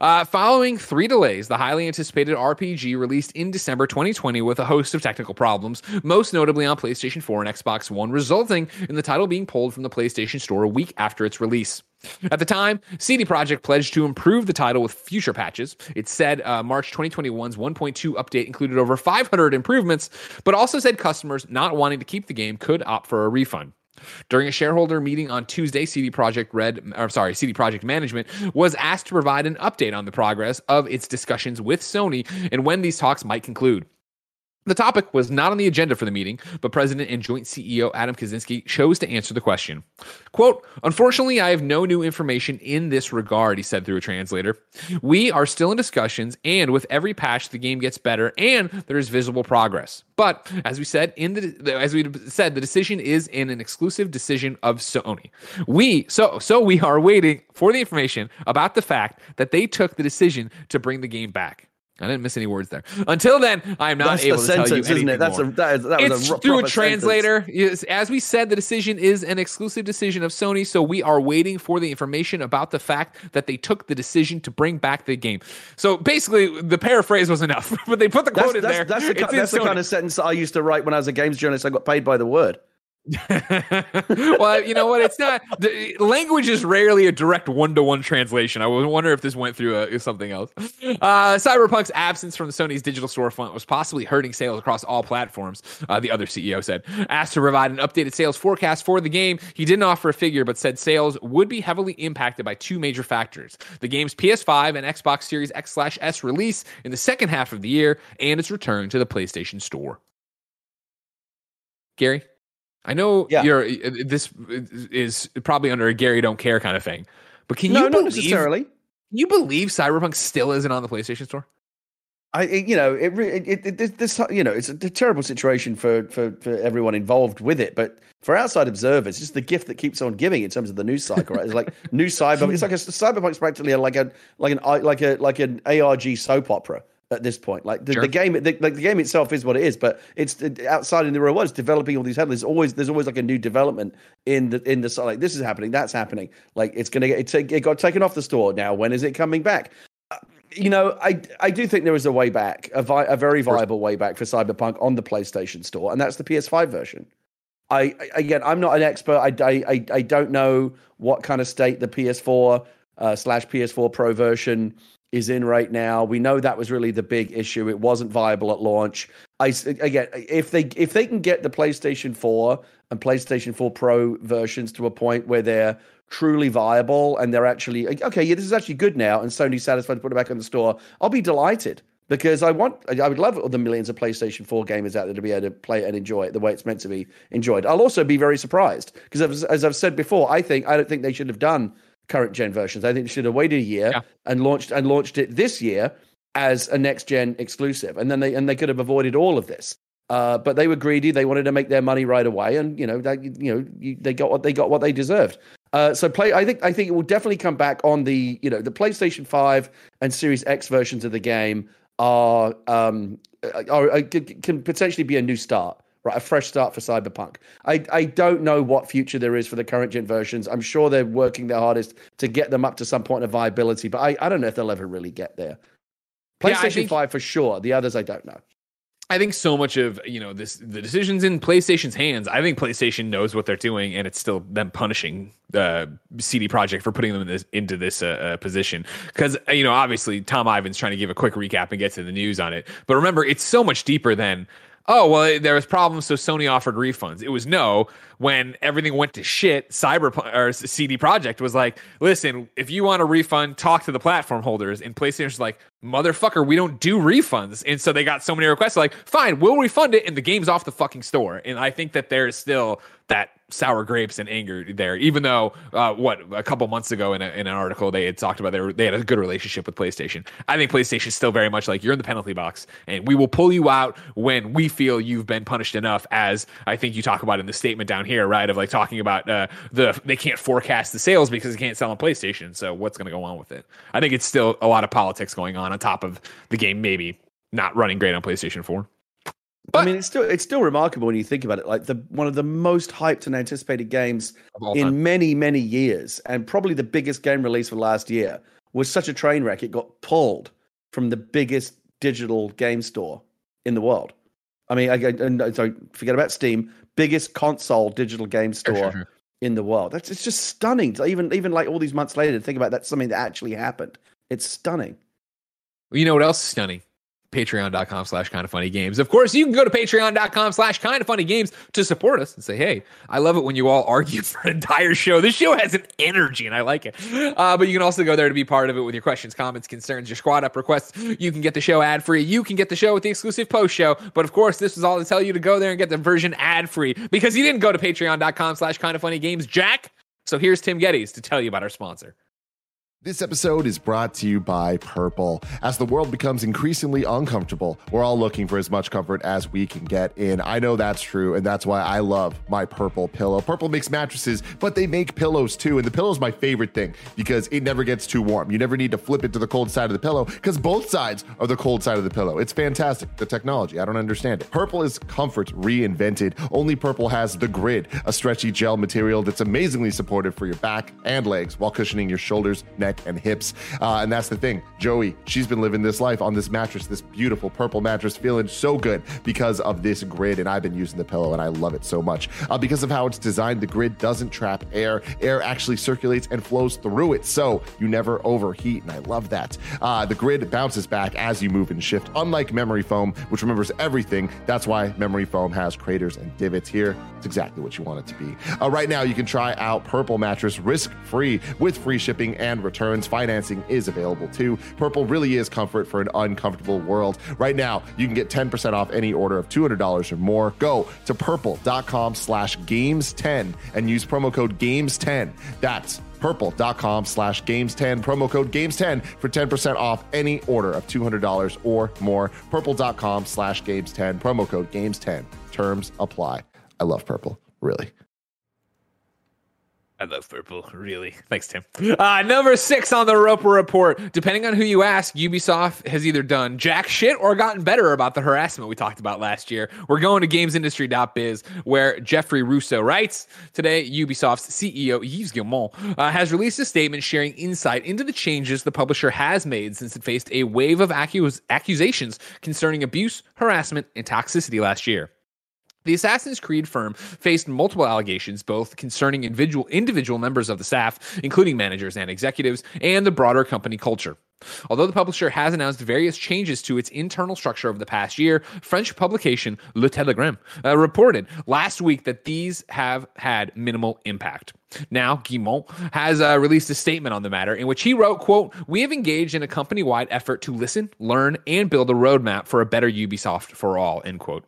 Uh, following three delays, the highly anticipated RPG released in December 2020 with a host of technical problems, most notably on PlayStation 4 and Xbox One, resulting in the title being pulled from the PlayStation Store a week after its release. At the time, CD Projekt pledged to improve the title with future patches. It said uh, March 2021's 1.2 update included over 500 improvements, but also said customers not wanting to keep the game could opt for a refund. During a shareholder meeting on Tuesday, CD Projekt Red, or sorry, CD Projekt Management was asked to provide an update on the progress of its discussions with Sony and when these talks might conclude. The topic was not on the agenda for the meeting, but President and Joint CEO Adam Kiciński chose to answer the question. Quote, Unfortunately, I have no new information in this regard, he said through a translator. We are still in discussions, and with every patch, the game gets better and there is visible progress. But as we said in the as we said, the decision is in an exclusive decision of Sony. We so so we are waiting for the information about the fact that they took the decision to bring the game back. I didn't miss any words there. Until then, I'm not That's able to sentence, tell you anything isn't it? That's more. a that, is, that it's was a through a translator. sentence. As we said, the decision is an exclusive decision of Sony, so we are waiting for the information about the fact that they took the decision to bring back the game. So basically, the paraphrase was enough, but they put the That's, quote in that's, there. that's, the, that's the kind of sentence that I used to write when I was a games journalist. I got paid by the word. well, you know what? It's not. The, language is rarely a direct one-to-one translation. I wonder if this went through uh something else. Uh, Cyberpunk's absence from Sony's digital storefront was possibly hurting sales across all platforms. Uh, the other CEO said, asked to provide an updated sales forecast for the game. He didn't offer a figure, but said sales would be heavily impacted by two major factors: the game's PS5 and Xbox Series X/S release in the second half of the year, and its return to the PlayStation Store. Gary. I know Yeah. you're uh, this is probably under a Gary don't care kind of thing. But can no, you not believe necessarily. you believe Cyberpunk still isn't on the PlayStation Store? I, you know, it, it, it, it this, you know, it's a terrible situation for, for, for everyone involved with it. But for outside observers, it's just the gift that keeps on giving in terms of the news cycle. Right? It's like new cyber. It's like a cyberpunk's practically like a like an like a like an ARG soap opera at this point. Like the, Sure. the game, the, like the game itself is what it is, but it's outside in the real world. It's developing all these headlines. Always there's always like a new development in the in the like this is happening, that's happening. Like it's gonna get it, it got taken off the store now. When is it coming back? you know, I I do think there is a way back, a, vi- a very viable way back for Cyberpunk on the PlayStation Store, and that's the PS5 version. I I- again, I'm not an expert. I I I, I don't know what kind of state the PS4 uh, slash PS4 Pro version is in right now. We know that was really the big issue. It wasn't viable at launch. I again, if they if they can get the PlayStation 4 and PlayStation 4 Pro versions to a point where they're truly viable and they're actually okay, yeah, this is actually good now, and Sony's satisfied to put it back on the store, I'll be delighted because I want, I would love all the millions of PlayStation 4 gamers out there to be able to play and enjoy it the way it's meant to be enjoyed. I'll also be very surprised because, as I've said before, I think I don't think they should have done current gen versions. I think they should have waited a year Yeah. and launched and launched it this year as a next gen exclusive, and then they and they could have avoided all of this. Uh, but they were greedy; they wanted to make their money right away, and you know, they, you know, you, they got what they got what they deserved. Uh, so play. I think I think it will definitely come back on the you know the PlayStation Five and Series X versions of the game are um are, are can potentially be a new start. Right, a fresh start for Cyberpunk. I, I don't know what future there is for the current gen versions. I'm sure they're working their hardest to get them up to some point of viability, but I, I don't know if they'll ever really get there. Yeah, PlayStation think- 5 for sure. The others I don't know. I think so much of you know this the decisions in PlayStation's hands. I think PlayStation knows what they're doing, and it's still them punishing uh, CD Projekt for putting them in this, into this uh, uh, position. Because you know, obviously, Tom Ivan's trying to give a quick recap and get to the news on it. But remember, it's so much deeper than oh well, there was problems, so Sony offered refunds. It was no when everything went to shit. Cyber or CD Projekt was like, listen, if you want a refund, talk to the platform holders. And PlayStation's like, motherfucker, we don't do refunds. And so they got so many requests, like, fine, we'll refund it, and the game's off the fucking store. And I think that there's still that sour grapes and anger there, even though uh, what a couple months ago in, a, in an article they had talked about they, were, they had a good relationship with PlayStation. I think PlayStation is still very much like you're in the penalty box, and we will pull you out when we feel you've been punished enough. As I think you talk about in the statement down here, right? Of like talking about uh, the they can't forecast the sales because they can't sell on PlayStation. So what's going to go on with it? I think it's still a lot of politics going on on top of the game maybe not running great on PlayStation Four. I mean, it's still it's still remarkable when you think about it. Like the one of the most hyped and anticipated games in time. many many years, and probably the biggest game release for last year was such a train wreck. It got pulled from the biggest digital game store in the world. I mean, I, I, sorry, forget about Steam, biggest console digital game store Sure, sure, in the world. That's it's just stunning. To even even like all these months later, to think about that's something that actually happened. It's stunning. You know what else is stunning? patreon.com slash kind of funny games. Of course, you can go to patreon.com slash kind of funny games to support us and say, hey, I love it when you all argue for an entire show. This show has an energy and I like it. Uh, but you can also go there to be part of it with your questions, comments, concerns, your squad up requests. You can get the show ad free. You can get the show with the exclusive post show. But of course, this is all to tell you to go there and get the version ad free because you didn't go to patreon.com slash kind of funny games, Jack. So here's Tim Gettys to tell you about our sponsor. This episode is brought to you by Purple. As the world becomes increasingly uncomfortable, we're all looking for as much comfort as we can get in. I know that's true, and that's why I love my Purple pillow. Purple makes mattresses, but they make pillows too. And the pillow is my favorite thing because it never gets too warm. You never need to flip it to the cold side of the pillow because both sides are the cold side of the pillow. It's fantastic. The technology, I don't understand it. Purple is comfort reinvented. Only Purple has the grid, a stretchy gel material that's amazingly supportive for your back and legs while cushioning your shoulders, neck, neck, and hips. Uh, and that's the thing. Joey, she's been living this life on this mattress, this beautiful purple mattress, feeling so good because of this grid. And I've been using the pillow and I love it so much. Uh, because of how it's designed, the grid doesn't trap air. Air actually circulates and flows through it. So you never overheat. And I love that. Uh, the grid bounces back as you move and shift, unlike memory foam, which remembers everything. That's why memory foam has craters and divots here. It's exactly what you want it to be. Uh, right now, you can try out Purple Mattress risk free with free shipping and return returns. Financing is available too. Purple really is comfort for an uncomfortable world. Right now, you can get 10% off any order of $200 or more. Go to purple.com slash games10 and use promo code games10. That's purple.com slash games10 promo code games10 for 10% off any order of $200 or more purple.com slash games10 promo code games10 terms apply i love purple really I love purple, really. Thanks, Tim. Uh, number six on the Roper Report. Depending on who you ask, Ubisoft has either done jack shit or gotten better about the harassment we talked about last year. We're going to gamesindustry.biz, where Jeffrey Rousseau writes Today, Ubisoft's CEO, Yves Guillemot, uh, has released a statement sharing insight into the changes the publisher has made since it faced a wave of accus- accusations concerning abuse, harassment, and toxicity last year. The Assassin's Creed firm faced multiple allegations, both concerning individual individual members of the staff, including managers and executives, and the broader company culture. Although the publisher has announced various changes to its internal structure over the past year, French publication Le Telegramme uh, reported last week that these have had minimal impact. Now, Guillemot has uh, released a statement on the matter in which he wrote, quote, We have engaged in a company-wide effort to listen, learn, and build a roadmap for a better Ubisoft for all, end quote.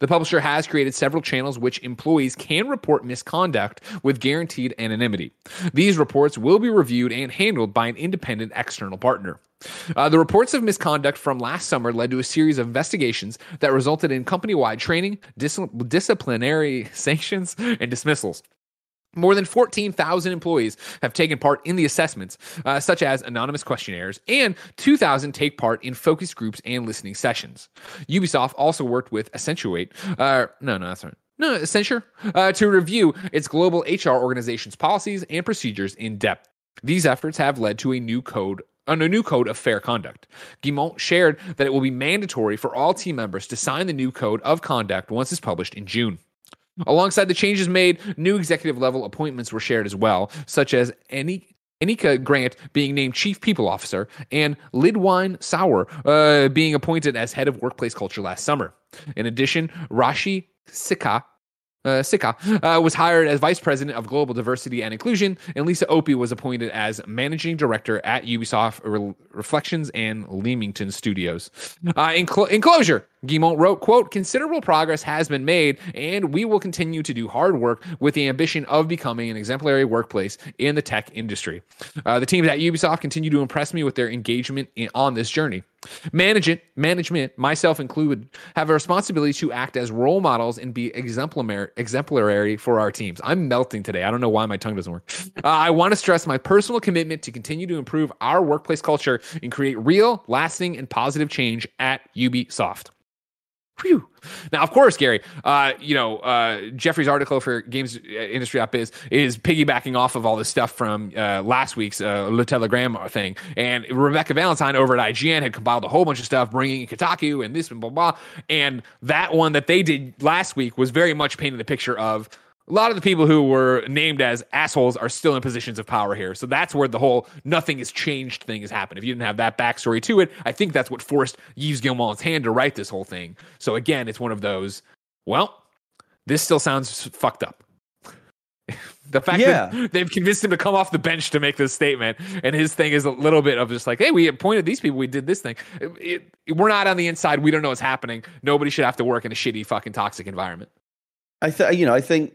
The publisher has created several channels which employees can report misconduct with guaranteed anonymity. These reports will be reviewed and handled by an independent external partner. Uh, the reports of misconduct from last summer led to a series of investigations that resulted in company wide training, dis- disciplinary sanctions, and dismissals. More than 14,000 employees have taken part in the assessments, uh, such as anonymous questionnaires, and 2,000 take part in focus groups and listening sessions. Ubisoft also worked with Accentuate. Uh, no, no, that's right. No, Accenture uh, to review its global HR organization's policies and procedures in depth. These efforts have led to a new code on a new code of fair conduct. Guillemot shared that it will be mandatory for all team members to sign the new code of conduct once it's published in June. Alongside the changes made, new executive level appointments were shared as well, such as any Anika Grant being named Chief People Officer, and Lidwine Sauer uh, being appointed as Head of Workplace Culture last summer. In addition, Raashi Sikka uh, Sikka uh, was hired as vice president of global diversity and inclusion, and Lisa Opie was appointed as managing director at Ubisoft Re- Reflections and Leamington Studios. Uh, in, cl- in closure, Guillemot wrote, quote, considerable progress has been made, and we will continue to do hard work with the ambition of becoming an exemplary workplace in the tech industry. Uh, the teams at Ubisoft continue to impress me with their engagement in, on this journey. Management, management, myself included, have a responsibility to act as role models and be exemplary, exemplary for our teams. I'm melting today. I don't know why my tongue doesn't work. Uh, I want to stress my personal commitment to continue to improve our workplace culture and create real, lasting, and positive change at Ubisoft. Whew. Now, of course, Gary, uh, you know, uh, Jeffrey's article for Games uh, Industry Biz is is piggybacking off of all this stuff from uh, last week's uh, Le Telegramme thing. And Rebecca Valentine over at IGN had compiled a whole bunch of stuff, bringing in Kotaku and this and blah, blah. And that one that they did last week was very much painting the picture of a lot of the people who were named as assholes are still in positions of power here. So that's where the whole nothing has changed thing has happened. If you didn't have that backstory to it, I think that's what forced Yves Guillemot's hand to write this whole thing. So again, it's one of those, well, this still sounds fucked up. the fact yeah. that they've convinced him to come off the bench to make this statement, and his thing is a little bit of just like, hey, we appointed these people, we did this thing. It, it, we're not on the inside, we don't know what's happening. Nobody should have to work in a shitty, fucking toxic environment. I think you know, I think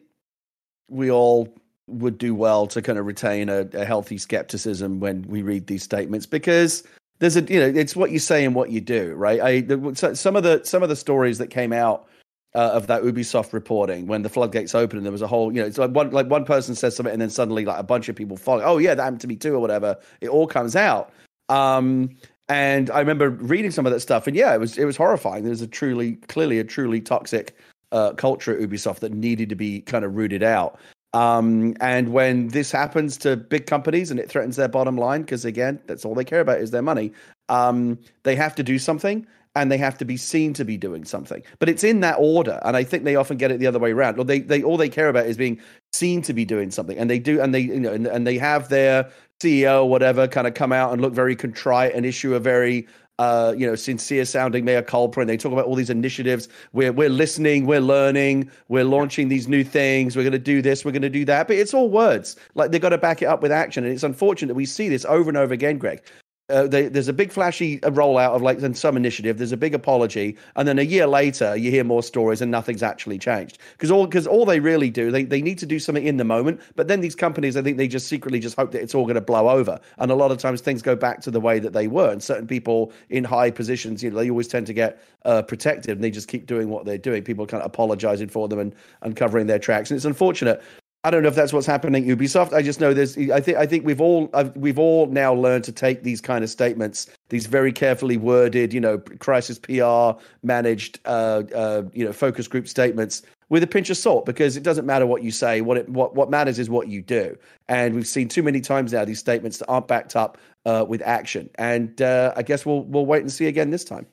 we all would do well to kind of retain a, a, healthy skepticism when we read these statements because there's a you know it's what you say and what you do right? I the, some of the some of the stories that came out uh, of that ubisoft reporting when the floodgates opened and there was a whole you know it's like one like one person says something and then suddenly like a bunch of people follow oh yeah that happened to me too or whatever. It all comes out. Um and i remember reading some of that stuff and yeah it was it was horrifying. There's a truly clearly a truly toxic uh, culture at Ubisoft that needed to be kind of rooted out. Um, and when this happens to big companies and it threatens their bottom line, because again, that's all they care about is their money, um, they have to do something and they have to be seen to be doing something. But it's in that order, and I think they often get it the other way around. Or they, they all they care about is being seen to be doing something, and they do, and they you know, and, and they have their CEO or whatever kind of come out and look very contrite and issue a very uh, you know, sincere sounding mea culpa, and they talk about all these initiatives. We're we're listening, we're learning, we're launching these new things. We're going to do this, we're going to do that. But it's all words. Like they've got to back it up with action, and it's unfortunate that we see this over and over again, Greg uh, they, there's a big flashy uh, rollout of like some initiative. There's a big apology, and then a year later, you hear more stories, and nothing's actually changed. Because all because all they really do, they they need to do something in the moment. But then these companies, I think they just secretly just hope that it's all going to blow over. And a lot of times things go back to the way that they were. And certain people in high positions, you know, they always tend to get uh, protected, and they just keep doing what they're doing. People kind of apologizing for them and and covering their tracks. And it's unfortunate. I don't know if that's what's happening at Ubisoft. I just know there's. I think. I think we've all. I've, we've all now learned to take these kind of statements, these very carefully worded, you know, crisis PR managed, uh, uh, you know, focus group statements with a pinch of salt because it doesn't matter what you say. What it what what matters is what you do. And we've seen too many times now these statements that aren't backed up uh, with action. And uh, I guess we'll we'll wait and see again this time.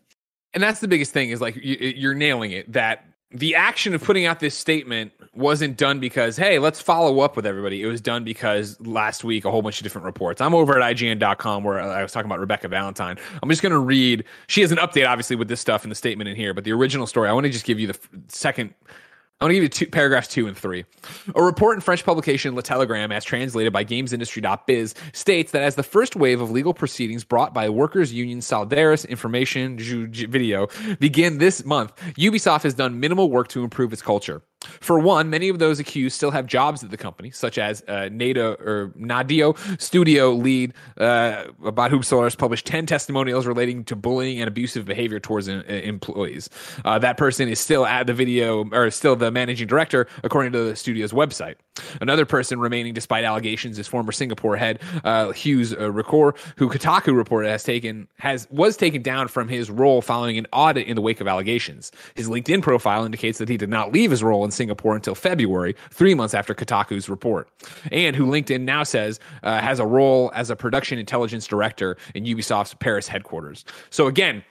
And that's the biggest thing is like you, you're nailing it. That the action of putting out this statement wasn't done because hey let's follow up with everybody. It was done because last week a whole bunch of different reports. I'm over at ign.com where i was talking about rebecca valentine. I'm just going to read she has an update obviously with this stuff in the statement in here but the original story i want to just give you the second I want to give you two paragraphs two and three. A report in French publication Le Telegramme, as translated by GamesIndustry.biz, states that as the first wave of legal proceedings brought by workers' union Solidaris Information Video begin this month, Ubisoft has done minimal work to improve its culture. For one, many of those accused still have jobs at the company, such as uh, NATO or Nadeo studio lead uh, about whom Solaris published 10 testimonials relating to bullying and abusive behavior towards in, uh, employees. Uh, that person is still at the video or still the managing director, according to the studio's website. Another person remaining despite allegations is former Singapore head uh, Hugues uh, Ricour, who Kotaku reported has taken has was taken down from his role following an audit in the wake of allegations. His LinkedIn profile indicates that he did not leave his role in Singapore until February, three months after Kotaku's report, and who LinkedIn now says uh, has a role as a production intelligence director in Ubisoft's Paris headquarters. So again,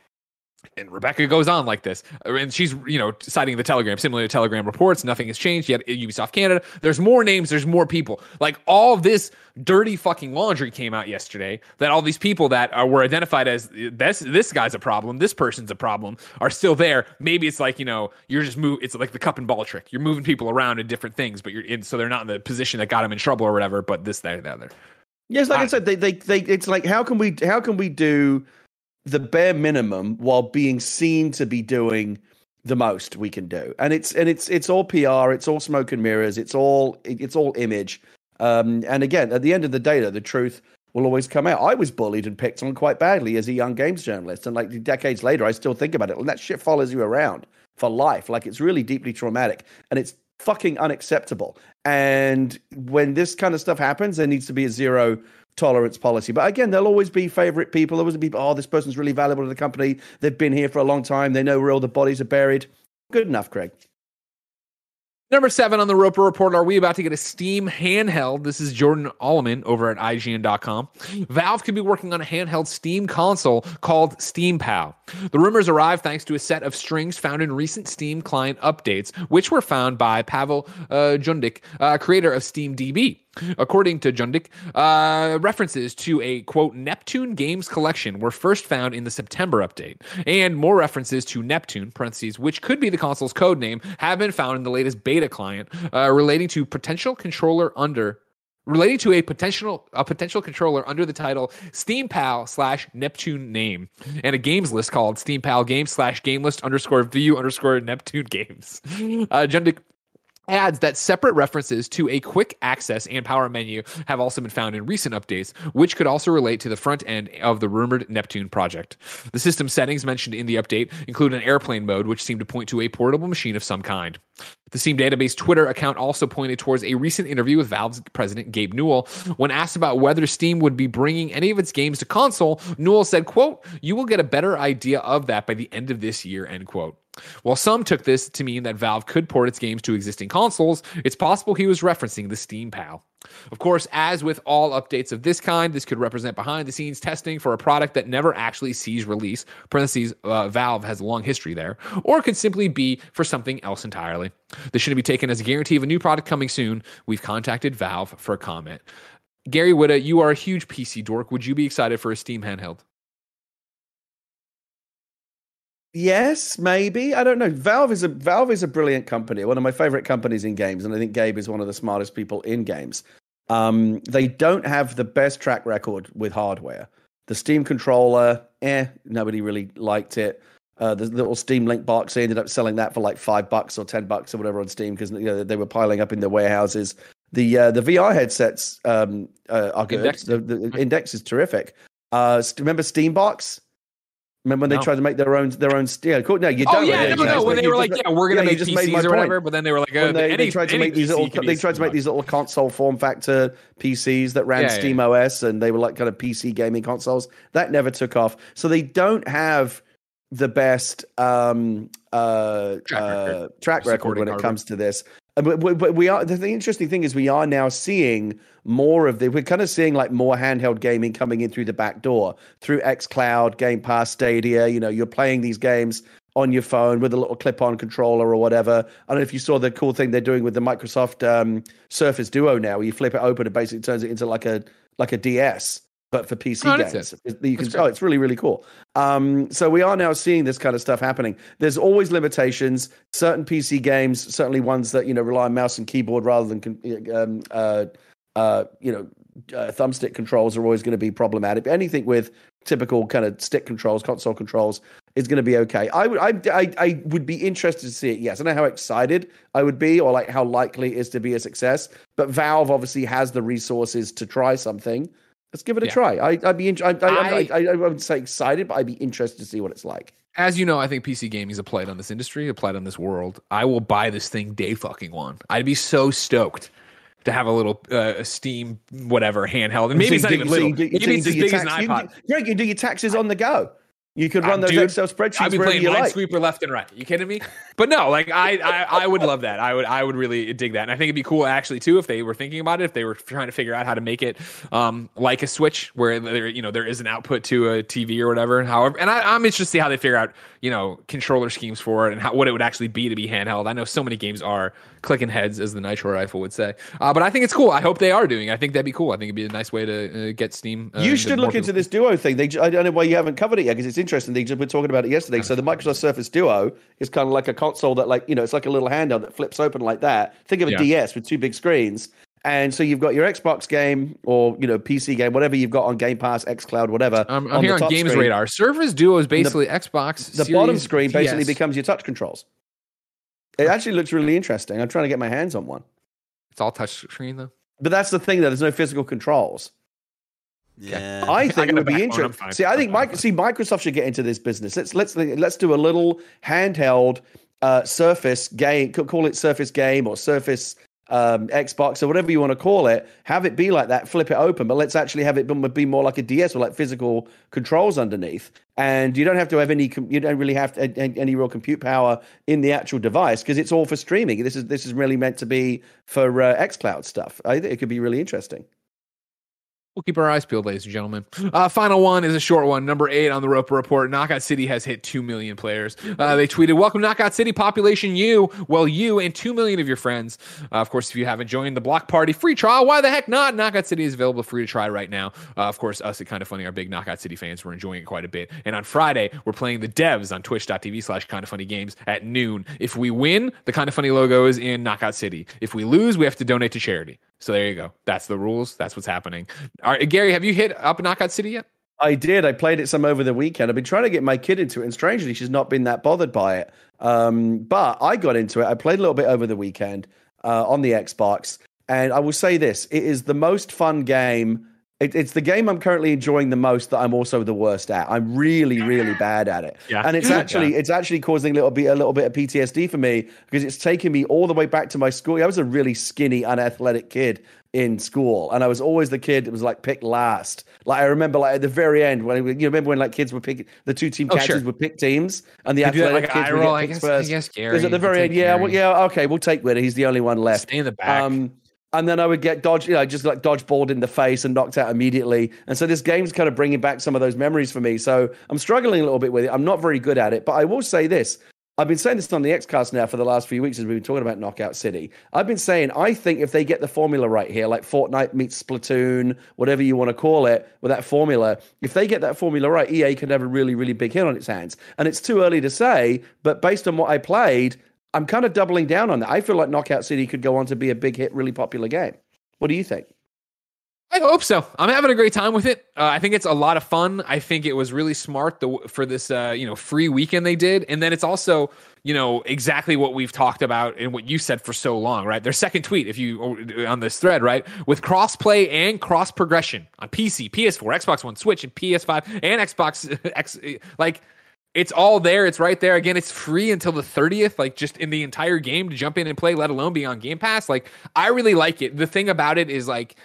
and Rebecca goes on like this, uh, and she's you know citing the Telegram, similar to Telegram reports. Nothing has changed yet. Ubisoft Canada. There's more names. There's more people. Like all this dirty fucking laundry came out yesterday. That all these people that are, were identified as this this guy's a problem, this person's a problem, are still there. Maybe it's like you know you're just move. It's like the cup and ball trick. You're moving people around in different things, but you're in so they're not in the position that got them in trouble or whatever. But this, that, that, other. Yes, like I, I said, they, they they it's like how can we how can we do the bare minimum while being seen to be doing the most we can do. And it's and it's it's all PR, it's all smoke and mirrors, it's all it's all image. Um, and again, at the end of the day, though, the truth will always come out. I was bullied and picked on quite badly as a young games journalist, and like decades later, I still think about it. And that shit follows you around for life. Like it's really deeply traumatic, and it's fucking unacceptable. And when this kind of stuff happens, there needs to be a zero tolerance policy. But again, there'll always be favorite people. There always be, oh, this person's really valuable to the company. They've been here for a long time. They know where all the bodies are buried. Good enough, Craig. Number seven on the Roper Report. Are we about to get a Steam handheld? This is Jordan Oloman over at IGN.com. Valve could be working on a handheld Steam console called Steam Pal. The rumors arrived thanks to a set of strings found in recent Steam client updates, which were found by Pavel uh, Djundik, uh, creator of Steam DB. According to Djundik, uh, references to a quote Neptune games collection were first found in the September update, and more references to Neptune (parentheses), which could be the console's code name, have been found in the latest beta client uh, relating to potential controller under relating to a potential a potential controller under the title Steam Pal slash Neptune name and a games list called Steam Pal Games slash Game List underscore View underscore Neptune Games. Uh, Djundik adds that separate references to a quick access and power menu have also been found in recent updates, which could also relate to the front end of the rumored Neptune project. The system settings mentioned in the update include an airplane mode, which seemed to point to a portable machine of some kind. The Steam Database Twitter account also pointed towards a recent interview with Valve's president Gabe Newell. When asked about whether Steam would be bringing any of its games to console, Newell said, "quote You will get a better idea of that by the end of this year." End quote. While some took this to mean that Valve could port its games to existing consoles, it's possible he was referencing the Steam Pal. Of course, as with all updates of this kind, this could represent behind the scenes testing for a product that never actually sees release. Parentheses, uh, Valve has a long history there, or could simply be for something else entirely. This shouldn't be taken as a guarantee of a new product coming soon. We've contacted Valve for a comment. Gary Whitta, you are a huge PC dork. Would you be excited for a Steam handheld? Yes, maybe. I don't know. Valve is a Valve is a brilliant company, one of my favorite companies in games, and I think Gabe is one of the smartest people in games. Um, they don't have the best track record with hardware. The Steam controller, eh, nobody really liked it. Uh, the little Steam Link box, they ended up selling that for like five bucks or ten bucks or whatever on Steam because you know, they were piling up in their warehouses. The uh, the VR headsets um, uh, are good. Index. The, the index is terrific. Uh, remember Steambox? Remember when no. they tried to make their own their own yeah, cool. No, you oh, don't. Oh yeah, no, no. When they were like, yeah, we're gonna yeah, make PCs or whatever, but then they were like, uh, they, any, they, tried to make these little they tried to make these little console form factor PCs that ran yeah, Steam yeah. OS, and they were like kind of PC gaming consoles. That never took off. So they don't have the best um, uh, track record, uh, track record when it comes to this. Uh, but, but we are the, interesting thing is we are now seeing more of the we're kind of seeing like more handheld gaming coming in through the back door through xcloud game pass stadia you know you're playing these games on your phone with a little clip-on controller or whatever. I don't know if you saw the cool thing they're doing with the microsoft um, surface duo now where you flip it open and basically turns it into like a like a ds but for PC oh, games. You can, oh, it's really, really cool. Um, so we are now seeing this kind of stuff happening. There's always limitations. Certain PC games, certainly ones that you know rely on mouse and keyboard rather than um, uh, uh, you know uh, thumbstick controls, are always going to be problematic. But anything with typical kind of stick controls, console controls, is going to be okay. I would, I, I, I would be interested to see it. Yes, I know how excited I would be, or like how likely it is to be a success. But Valve obviously has the resources to try something. Let's give it a yeah. try. I, would be. I, I, I, I, wouldn't say excited, but I'd be interested to see what it's like. As you know, I think PC gaming is applied on this industry, applied on this world. I will buy this thing day fucking one. I'd be so stoked to have a little uh, Steam whatever handheld, and maybe so it's not even little. maybe it's as big tax, as an iPod. You, yeah, you can do your taxes on the go. You could run uh, those dude, Excel spreadsheets. I'd be playing Minesweeper like. left and right. Are you kidding me? But no, like I, I, I would love that. I would, I would really dig that, and I think it'd be cool actually too if they were thinking about it. If they were trying to figure out how to make it um, like a Switch, where there, you know, there is an output to a TV or whatever. However, and I, I'm interested to see how they figure out, you know, controller schemes for it and how what it would actually be to be handheld. I know so many games are clicking heads, as the Nitro rifle would say. Uh, but I think it's cool. I hope they are doing. I think that'd be cool. I think it'd be a nice way to uh, get Steam. Uh, you should look into this Duo thing. They, I don't know why you haven't covered it yet because it's interesting. They just were talking about it yesterday. So the Microsoft Surface Duo is kind of like a console that, like, you know, it's like a little handheld that flips open like that. Think of a yeah. DS with two big screens. And so you've got your Xbox game or you know PC game, whatever you've got on Game Pass, XCloud, whatever. I'm, I'm on here on Games screen. Radar. Surface Duo is basically the, Xbox. The Series bottom screen PS. basically becomes your touch controls. It actually looks really interesting. I'm trying to get my hands on one. It's all touch screen though. But that's the thing. That there's no physical controls. Yeah, I think it would be interesting. See, I think Mike, see Microsoft should get into this business. Let's let's let's do a little handheld uh, Surface game. Call it Surface game or Surface um, Xbox or whatever you want to call it, have it be like that, flip it open, but let's actually have it be more like a DS with like physical controls underneath. And you don't have to have any, you don't really have to, any real compute power in the actual device because it's all for streaming. This is this is really meant to be for uh, XCloud stuff. I think it could be really interesting. We'll keep our eyes peeled, ladies and gentlemen. Uh, final one is a short one. Number eight on the Roper Report. Knockout City has hit 2 million players. Uh, they tweeted, Welcome, Knockout City, population you. Well, you and 2 million of your friends. Uh, of course, if you haven't joined the Block Party free trial, why the heck not? Knockout City is available free to try right now. Uh, of course, us at Kind of Funny, our big Knockout City fans, we're enjoying it quite a bit. And on Friday, we're playing the devs on twitch.tv slash Kind of Funny Games at noon. If we win, the Kind of Funny logo is in Knockout City. If we lose, we have to donate to charity. So there you go. That's the rules. That's what's happening. All right, Gary, have you hit up Knockout City yet? I did. I played it some over the weekend. I've been trying to get my kid into it, and strangely, she's not been that bothered by it. Um, but I got into it. I played a little bit over the weekend uh, on the Xbox, and I will say this: it is the most fun game it, it's the game I'm currently enjoying the most that I'm also the worst at. I'm really, really bad at it. Yeah. And it's actually yeah. it's actually causing a little bit a little bit of PTSD for me because it's taking me all the way back to my school. I was a really skinny, unathletic kid in school, and I was always the kid that was like picked last. Like I remember, like at the very end when you remember when like kids were picking the two team oh, catchers sure. would pick teams, and the athletic like kids would get picked first. I guess Gary. Because at the very end, yeah, well, yeah, okay, we'll take Whitta. He's the only one left. Stay in the back. Um, and then I would get dodged, you know, just like dodgeballed in the face and knocked out immediately. And so this game's kind of bringing back some of those memories for me. So I'm struggling a little bit with it. I'm not very good at it, but I will say this. I've been saying this on the Xcast now for the last few weeks as we've been talking about Knockout City. I've been saying I think if they get the formula right here, like Fortnite meets Splatoon, whatever you want to call it, with that formula, if they get that formula right, EA could have a really, really big hit on its hands. And it's too early to say, but based on what I played, I'm kind of doubling down on that. I feel like Knockout City could go on to be a big hit, really popular game. What do you think? I hope so. I'm having a great time with it. Uh, I think it's a lot of fun. I think it was really smart the, for this, uh, you know, free weekend they did, and then it's also, you know, exactly what we've talked about and what you said for so long, right? Their second tweet, if you on this thread, right, with crossplay and cross progression on PC, PS4, Xbox One, Switch, and PS5 and Xbox X, like it's all there. It's right there. Again, it's free until the 30th, like just in the entire game to jump in and play, let alone be on Game Pass. Like, I really like it. The thing about it is, like,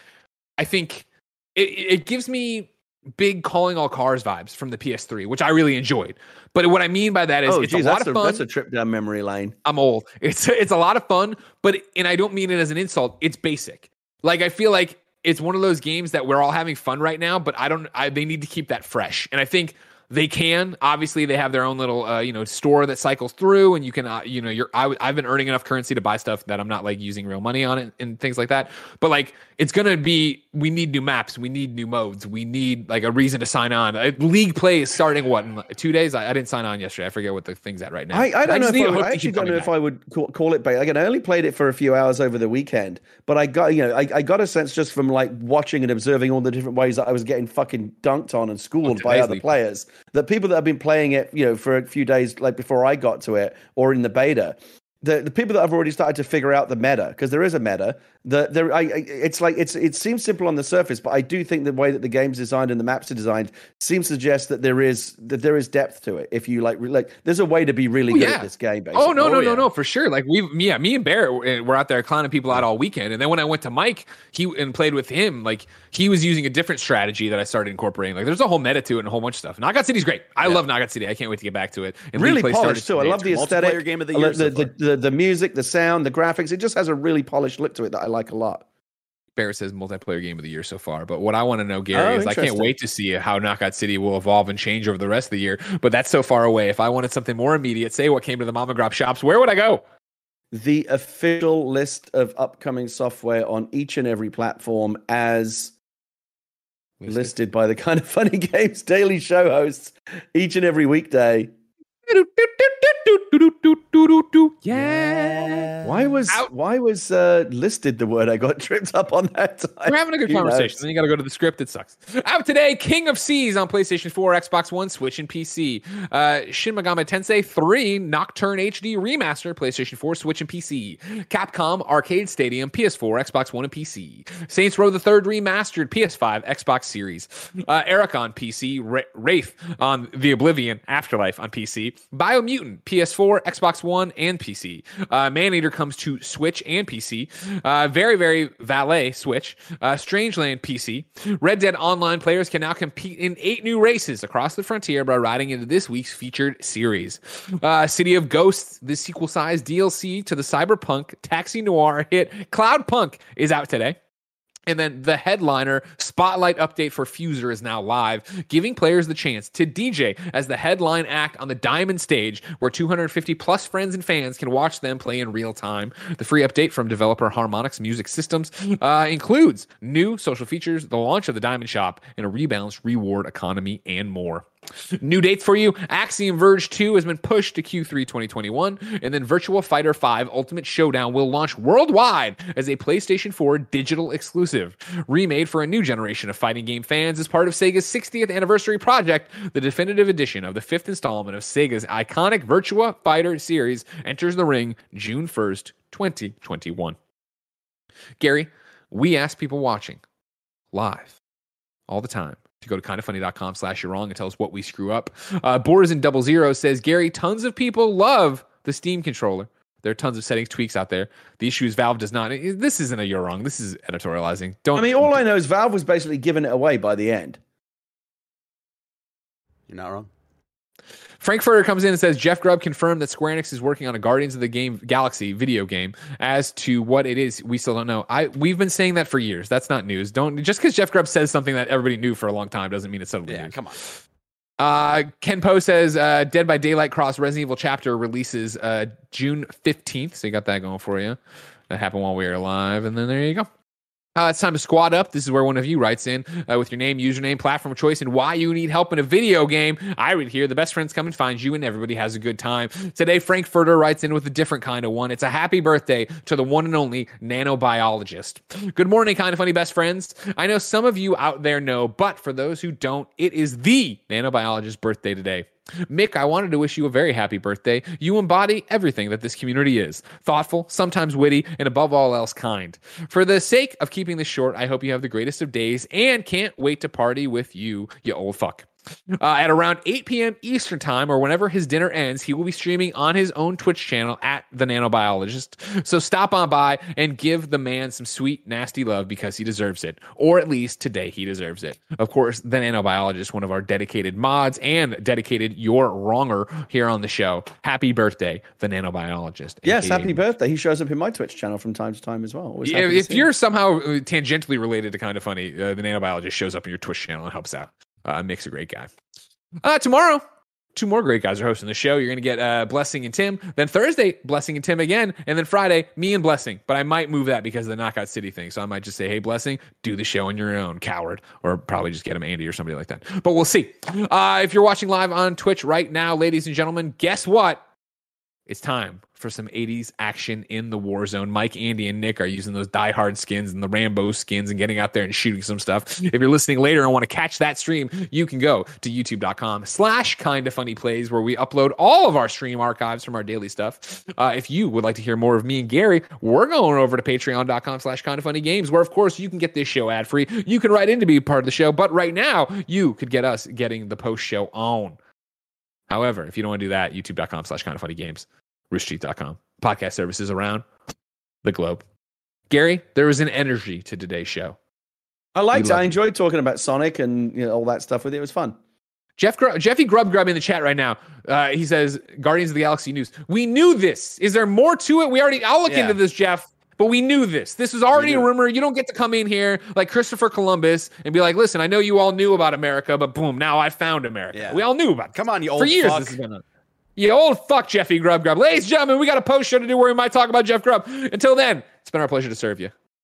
I think it, it gives me big calling all cars vibes from the PS3, which I really enjoyed. But what I mean by that is oh, it's geez, a lot of a, fun. That's a trip down memory lane. I'm old. It's it's a lot of fun, but and I don't mean it as an insult. It's basic. Like I feel like it's one of those games that we're all having fun right now, but I don't. I, they need to keep that fresh, and I think they can. Obviously they have their own little uh, you know store that cycles through and you can uh, you know you're I, have been earning enough currency to buy stuff that i'm not like using real money on it and things like that. But like it's gonna be we need new maps. We need new modes. We need like a reason to sign on. Uh, league play is starting what in two days? I, I, didn't sign on yesterday. I forget what the thing's at right now. I, I don't I know if I, would, actually don't know back. if i would call, call it Again, i only played it for a few hours over the weekend but i got you know I, I got a sense just from like watching and observing all the different ways that i was getting fucking dunked on and schooled oh, by other players that people that have been playing it you know for a few days like before i got to it or in the beta the, the people that have already started to figure out the meta because there is a meta the there I, it's like it's it seems simple on the surface but i do think the way that the game's designed and the maps are designed seems to suggest that there is that there is depth to it if you like like there's a way to be really oh, good yeah. at this game basically. oh no no oh, no yeah. no for sure. Like we yeah me and barrett were out there clowning people out all weekend and then when i went to mike he and played with him like he was using a different strategy that i started incorporating. Like there's a whole meta to it and a whole bunch of stuff. Knockout city's great. I yeah. love knockout city. I can't wait to get back to it and really polished too. I love the aesthetic game of the year the, the, music the sound the graphics it just has a really polished look to it that i like a lot Barrett says multiplayer game of the year so far. But what I want to know, Gary, oh, is I can't wait to see how Knockout City will evolve and change over the rest of the year. But that's so far away. If I wanted something more immediate, say what came to the Mama Grop shops, where would I go? The official list of upcoming software on each and every platform as listed, listed by the kind of funny games daily show hosts each and every weekday. Yeah. Why was Out. why was uh, listed the word? I got tripped up on that. Time. We're having a good conversation. Knows? Then you got to go to the script. It sucks. Out today, King of Seas on PlayStation 4, Xbox One, Switch, and PC. Uh, Shin Megami Tensei 3 Nocturne HD Remaster, PlayStation 4, Switch, and PC. Capcom Arcade Stadium, PS4, Xbox One, and PC. Saints Row the Third Remastered, PS5, Xbox Series. Uh, Eric on PC. Wraith on The Oblivion Afterlife on PC. Biomutant, PS4, Xbox One and PC. Uh, Maneater comes to Switch and PC. Uh, very, very Valet Switch. Uh, Strangeland PC. Red Dead Online players can now compete in eight new races across the frontier by riding into this week's featured series. Uh, City of Ghosts, the sequel sized DLC to the Cyberpunk Taxi Noir hit Cloudpunk, is out today. And then the headliner spotlight update for Fuser is now live, giving players the chance to DJ as the headline act on the Diamond stage, where 250 plus friends and fans can watch them play in real time. The free update from developer Harmonix Music Systems uh, includes new social features, the launch of the Diamond Shop, and a rebalanced reward economy, and more. New dates for you Axiom Verge 2 has been pushed to Q3 2021, and then Virtua Fighter 5 Ultimate Showdown will launch worldwide as a PlayStation 4 digital exclusive. Remade for a new generation of fighting game fans as part of Sega's 60th anniversary project, the definitive edition of the fifth installment of Sega's iconic Virtua Fighter series enters the ring June 1st, 2021. Gary, we ask people watching live all the time to go to kindafunny.com slash you're wrong and tell us what we screw up. Uh, Boris in double zero says, Gary, tons of people love the Steam controller. There are tons of settings tweaks out there. The issue is Valve does not. This isn't a you're wrong. This is editorializing. Don't. I mean, all I know is Valve was basically giving it away by the end. You're not wrong. Frankfurter comes in and says Jeff Grubb confirmed that Square Enix is working on a Guardians of the Game Galaxy video game. As to what it is, we still don't know. I we've been saying that for years. That's not news. Don't just because Jeff Grubb says something that everybody knew for a long time doesn't mean it's suddenly yeah, news. Come on. Uh, Ken Poe says uh, Dead by Daylight Cross Resident Evil chapter releases uh, June 15th. So you got that going for you. That happened while we were alive. And then there you go. Uh, it's time to squad up. This is where one of you writes in uh, with your name, username, platform of choice, and why you need help in a video game. I read here the best friends come and find you, and everybody has a good time. Today, Frankfurter writes in with a different kind of one. It's a happy birthday to the one and only nanobiologist. Good morning, kind of funny best friends. I know some of you out there know, but for those who don't, it is the nanobiologist's birthday today. Mick, I wanted to wish you a very happy birthday. You embody everything that this community is thoughtful, sometimes witty, and above all else, kind. For the sake of keeping this short, I hope you have the greatest of days and can't wait to party with you, you old fuck. Uh, at around 8 p.m. Eastern Time, or whenever his dinner ends, he will be streaming on his own Twitch channel at The Nanobiologist. So stop on by and give the man some sweet, nasty love because he deserves it. Or at least today he deserves it. Of course, The Nanobiologist, one of our dedicated mods and dedicated Your Wronger here on the show. Happy birthday, The Nanobiologist. Yes, happy birthday. He shows up in my Twitch channel from time to time as well. Yeah, if you're somehow uh, tangentially related to Kind of Funny, uh, The Nanobiologist shows up in your Twitch channel and helps out. Uh, Mick's a great guy. Uh, tomorrow, two more great guys are hosting the show. You're going to get uh, Blessing and Tim. Then Thursday, Blessing and Tim again. And then Friday, me and Blessing. But I might move that because of the Knockout City thing. So I might just say, hey, Blessing, do the show on your own, coward. Or probably just get him Andy or somebody like that. But we'll see. Uh, if you're watching live on Twitch right now, ladies and gentlemen, guess what? It's time for some 80s action in the war zone. Mike, Andy, and Nick are using those die-hard skins and the Rambo skins and getting out there and shooting some stuff. If you're listening later and want to catch that stream, you can go to youtube.com slash kind of funny plays where we upload all of our stream archives from our daily stuff. Uh, if you would like to hear more of me and Gary, we're going over to patreon.com slash kind of funny games where of course you can get this show ad free. You can write in to be part of the show, but right now you could get us getting the post show on. However, if you don't want to do that, youtube.com slash kind of funny games roosterteeth.com. Podcast services around the globe. Gary, there was an energy to today's show. I liked it. I enjoyed talking about Sonic and you know, all that stuff with it. It was fun. Jeff Gr- Jeffy Grub Grub in the chat right now. Uh, he says Guardians of the Galaxy news. We knew this. Is there more to it? We already. I'll look yeah. into this, Jeff. But we knew this. This was already a rumor. You don't get to come in here like Christopher Columbus and be like, "Listen, I know you all knew about America, but boom, now I found America." Yeah. We all knew about. It. Come on, you old for years. Fuck. This has been on. You old fuck Jeffy Grub Grub. Ladies and gentlemen, we got a post show to do where we might talk about Jeff Grubb. Until then, it's been our pleasure to serve you.